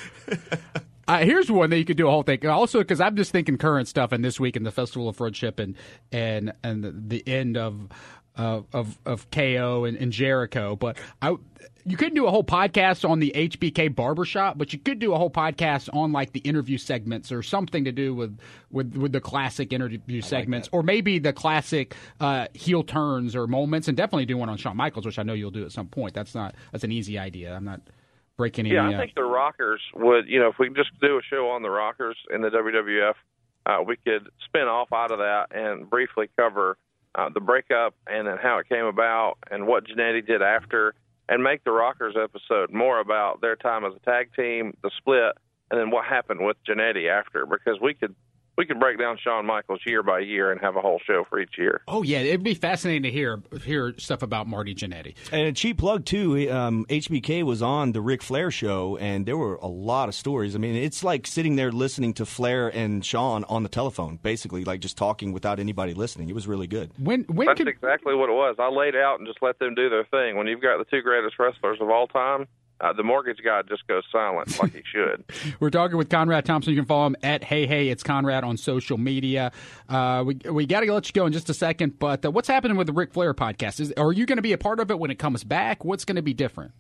Uh, here's one that you could do a whole thing. Also, because I'm just thinking current stuff and this week in the Festival of Friendship and and and the, the end of uh, of of KO and, and Jericho. But I, you couldn't do a whole podcast on the HBK barbershop, but you could do a whole podcast on like the interview segments or something to do with with, with the classic interview segments, or maybe the classic uh, heel turns or moments, and definitely do one on Shawn Michaels, which I know you'll do at some point. That's not that's an easy idea. I'm not breaking any. Yeah, I think the Rockers would. You know, if we just do a show on the Rockers in the WWF, uh, we could spin off out of that and briefly cover uh, the breakup and then how it came about and what Jannetty did after, and make the Rockers episode more about their time as a tag team, the split, and then what happened with Jannetty after, because we could we could break down Shawn Michaels year by year and have a whole show for each year. Oh yeah, it'd be fascinating to hear hear stuff about Marty Jannetty. And a cheap plug too. Um, HBK was on the Ric Flair show, and there were a lot of stories. I mean, it's like sitting there listening to Flair and Shawn on the telephone, basically, like just talking without anybody listening. It was really good. When when that's could... exactly what it was. I laid out and just let them do their thing. When you've got the two greatest wrestlers of all time uh, the mortgage guy just goes silent like he should. We're talking with Conrad Thompson. You can follow him at Hey Hey It's Conrad on social media. Uh, we we got to let you go in just a second, but uh, what's happening with the Ric Flair podcast? Is, are you going to be a part of it when it comes back? What's going to be different?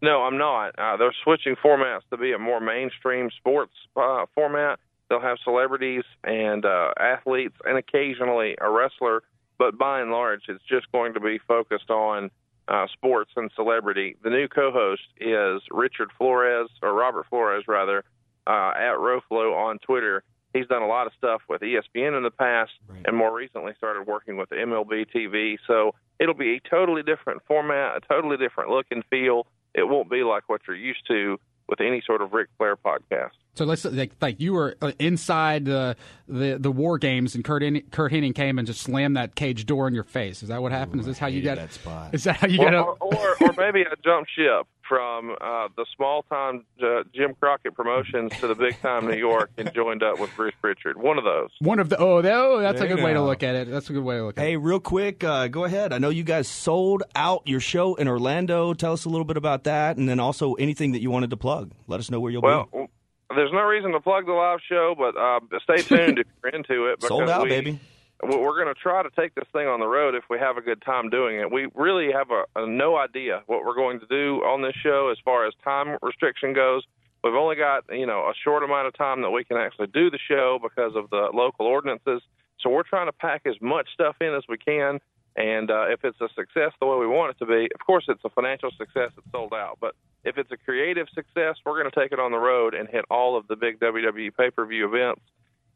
No, I'm not. Uh, they're switching formats to be a more mainstream sports uh, format. They'll have celebrities and uh, athletes and occasionally a wrestler, but by and large, it's just going to be focused on uh, sports and celebrity. The new co-host is Richard Flores or Robert Flores rather uh, at Roflo on Twitter. He's done a lot of stuff with ESPN in the past, right. and more recently started working with MLB TV. So it'll be a totally different format, a totally different look and feel. It won't be like what you're used to with any sort of Ric Flair podcast. So let's like, like you were uh, inside the, the the war games, and Kurt In- Curt Hennig came and just slammed that cage door in your face. Is that what happened? Ooh, is this how you got that spot? Is that how you or, got? Or, or, or maybe a jump ship from uh, the small time uh, Jim Crockett Promotions to the big time New York and joined up with Bruce Prichard. One of those. One of the oh, oh that's there a good way to look at it. That's a good way to look at hey, it. Hey, real quick, uh, go ahead. I know you guys sold out your show in Orlando. Tell us a little bit about that, and then also anything that you wanted to plug. Let us know where you'll well, be. Well, there's no reason to plug the live show, but uh, stay tuned if you're into it. Sold out, we, baby we're going to try to take this thing on the road if we have a good time doing it. We really have a, a no idea what we're going to do on this show as far as time restriction goes. We've only got you know a short amount of time that we can actually do the show because of the local ordinances. So we're trying to pack as much stuff in as we can. And uh, if it's a success the way we want it to be, of course it's a financial success. It's sold out. But if it's a creative success, we're going to take it on the road and hit all of the big WWE pay per view events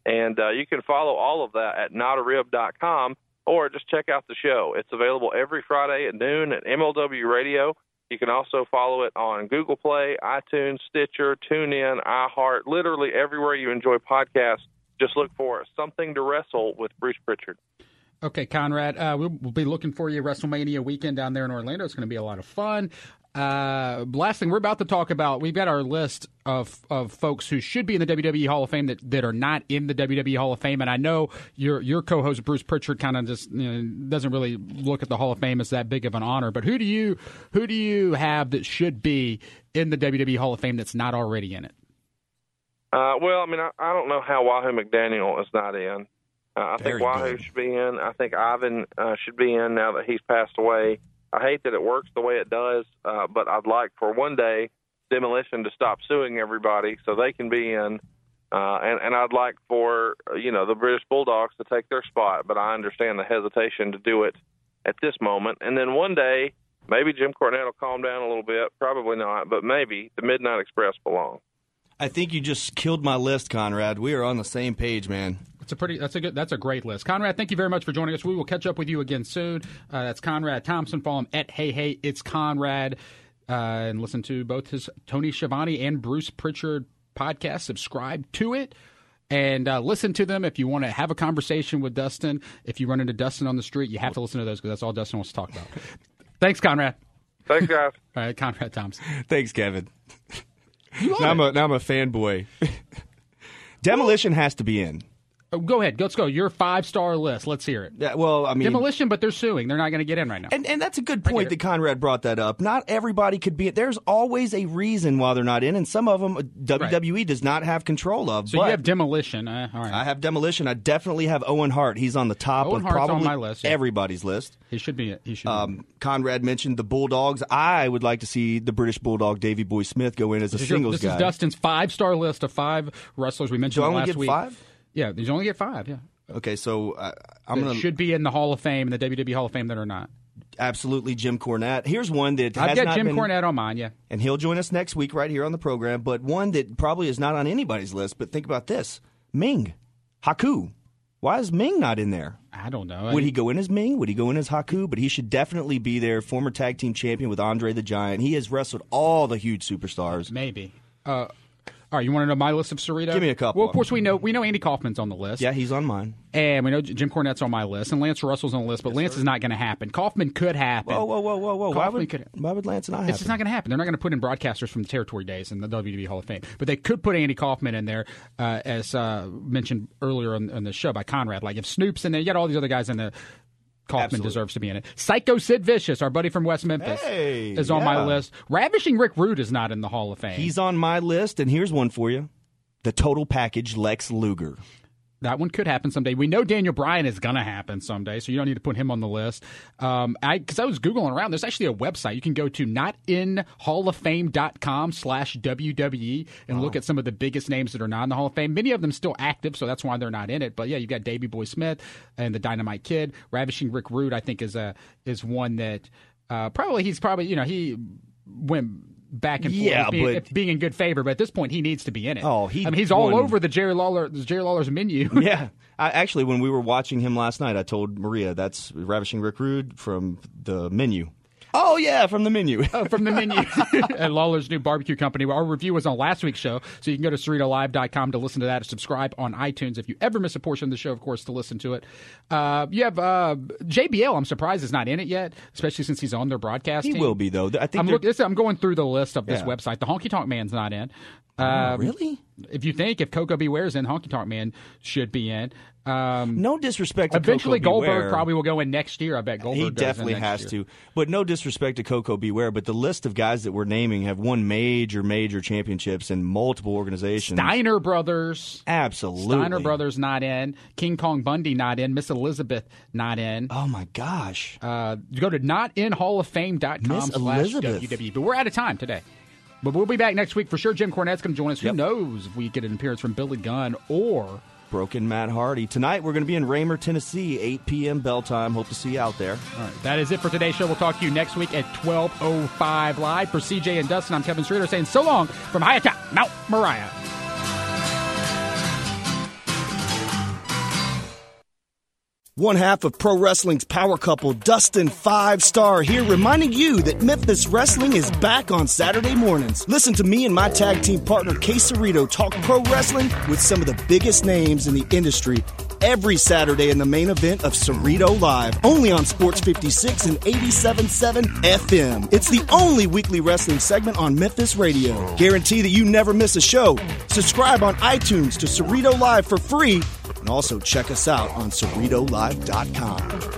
and uh, you can follow all of that at notarib.com or just check out the show. It's available every Friday at noon at MLW Radio. You can also follow it on Google Play, iTunes, Stitcher, TuneIn, iHeart, literally everywhere you enjoy podcasts. Just look for Something to Wrestle with Bruce Prichard. Okay, Conrad, uh, we'll, we'll, be looking for you WrestleMania weekend down there in Orlando. It's going to be a lot of fun. Uh, last thing we're about to talk about, we've got our list of of folks who should be in the WWE Hall of Fame that, that are not in the WWE Hall of Fame, and I know your your co-host Bruce Prichard kind of just you know, doesn't really look at the Hall of Fame as that big of an honor. But who do you who do you have that should be in the WWE Hall of Fame that's not already in it? Uh, well, I mean, I, I don't know how Wahoo McDaniel is not in. Uh, I Very think Wahoo good. should be in. I think Ivan uh, should be in now that he's passed away. I hate that it works the way it does, uh, but I'd like for one day demolition to stop suing everybody so they can be in. Uh, and, and I'd like for you know the British Bulldogs to take their spot, but I understand the hesitation to do it at this moment. And then one day, maybe Jim Cornette will calm down a little bit. Probably not, but maybe the Midnight Express belong. I think you just killed my list, Conrad. We are on the same page, man. That's a pretty. That's a good. That's a great list, Conrad. Thank you very much for joining us. We will catch up with you again soon. Uh, that's Conrad Thompson. Follow him at Hey Hey It's Conrad, uh, and listen to both his Tony Schiavone and Bruce Prichard podcast. Subscribe to it and uh, listen to them if you want to have a conversation with Dustin. If you run into Dustin on the street, you have to listen to those because that's all Dustin wants to talk about. Thanks, Conrad. Thanks, guys. all right, Conrad Thompson. Thanks, Kevin. now, I'm a, now I'm a fanboy. Demolition has to be in. Oh, go ahead. Let's go. Your five star list. Let's hear it. Yeah, well, I mean, demolition, but they're suing. They're not going to get in right now. And and that's a good point that Conrad brought that up. Not everybody could be. There's always a reason why they're not in, and some of them uh, WWE right. does not have control of. So you have demolition. Uh, all right. I have demolition. I definitely have Owen Hart. He's on the top Owen of Hart's probably my list, yeah. everybody's list. He should be. He should. Um, Conrad mentioned the Bulldogs. I would like to see the British Bulldog Davey Boy Smith go in as this a singles your, this guy. This is Dustin's five star list of five wrestlers we mentioned Do I only last get week. Five? Yeah, he's only get five. Yeah. Okay, so uh, I'm going to should be in the Hall of Fame, in the WWE Hall of Fame that are not. Absolutely, Jim Cornette. Here's one that I've got Jim been, Cornette on mine, yeah, and he'll join us next week right here on the program. But one that probably is not on anybody's list. But think about this: Ming, Haku. Why is Ming not in there? I don't know. Would he go in as Ming? Would he go in as Haku? But he should definitely be there. Former tag team champion with Andre the Giant. He has wrestled all the huge superstars. Maybe. Uh, all right, you want to know my list of Cerrito? Give me a couple. Well, of course we know we know Andy Kaufman's on the list. Yeah, he's on mine. And we know Jim Cornette's on my list, and Lance Russell's on the list, but yes, Lance sir. is not going to happen. Kaufman could happen. Whoa, whoa, whoa, whoa, whoa! Why would, could, why would Lance not happen? It's just not going to happen. They're not going to put in broadcasters from the territory days in the WWE Hall of Fame, but they could put Andy Kaufman in there, uh, as uh, mentioned earlier on, on, the show by Conrad. Like if Snoop's in there, you got all these other guys in the Kaufman Absolutely. deserves to be in it. Psycho Sid Vicious, our buddy from West Memphis, hey, is on yeah. my list. Ravishing Rick Rude is not in the Hall of Fame. He's on my list, and here's one for you the total package Lex Luger. That one could happen someday. We know Daniel Bryan is going to happen someday, so you don't need to put him on the list. Um, I because I was googling around. There's actually a website you can go to, notinhalloffame.com slash WWE, and wow. look at some of the biggest names that are not in the Hall of Fame. Many of them still active, so that's why they're not in it. But yeah, you've got Davey Boy Smith and the Dynamite Kid, Ravishing Rick Rude. I think is a is one that uh, probably he's probably you know he went back and forth, yeah, being, but, being in good favor. But at this point, he needs to be in it. Oh, he. I mean, he's won. all over the Jerry Lawler, Jerry Lawler's menu. yeah, I, actually, when we were watching him last night, I told Maria that's ravishing Rick Rude from the menu. Oh yeah, from the menu. oh, from the menu at Lawler's new barbecue company. Our review was on last week's show, so you can go to CerritoLive.com to listen to that. Subscribe on iTunes if you ever miss a portion of the show, of course, to listen to it. Uh, you have uh, JBL. I'm surprised is not in it yet, especially since he's on their broadcast. He team. will be though. I think I'm, look, I'm going through the list of this yeah. website. The Honky Tonk Man's not in. Oh, um, really? If you think if Koko B. Ware's in, Honky Tonk Man should be in. Um, no disrespect. to Eventually, Koko Goldberg Beware. probably will go in next year. I bet Goldberg. He definitely has year. to. But no disrespect to Koko B. Ware, But the list of guys that we're naming have won major, major championships in multiple organizations. Steiner brothers, absolutely. Steiner brothers not in. King Kong Bundy not in. Miss Elizabeth not in. Oh my gosh! Uh, go to notinhalloffame.com Miss Elizabeth. WW. But we're out of time today. But we'll be back next week for sure. Jim Cornette's going to join us. Yep. Who knows if we get an appearance from Billy Gunn or Broken Matt Hardy. Tonight we're going to be in Raymer, Tennessee, 8 p.m. bell time. Hope to see you out there. All right. That is it for today's show. We'll talk to you next week at 12.05 live. For CJ and Dustin, I'm Kevin Streeter saying so long from high atop Mount Moriah. One half of pro wrestling's power couple, Dustin Five Star, here reminding you that Memphis Wrestling is back on Saturday mornings. Listen to me and my tag team partner, Kay Cerrito, talk pro wrestling with some of the biggest names in the industry every Saturday in the main event of Cerrito Live, only on Sports 56 and 87.7 FM. It's the only weekly wrestling segment on Memphis radio. Guarantee that you never miss a show. Subscribe on iTunes to Cerrito Live for free and also check us out on CerritoLive.com.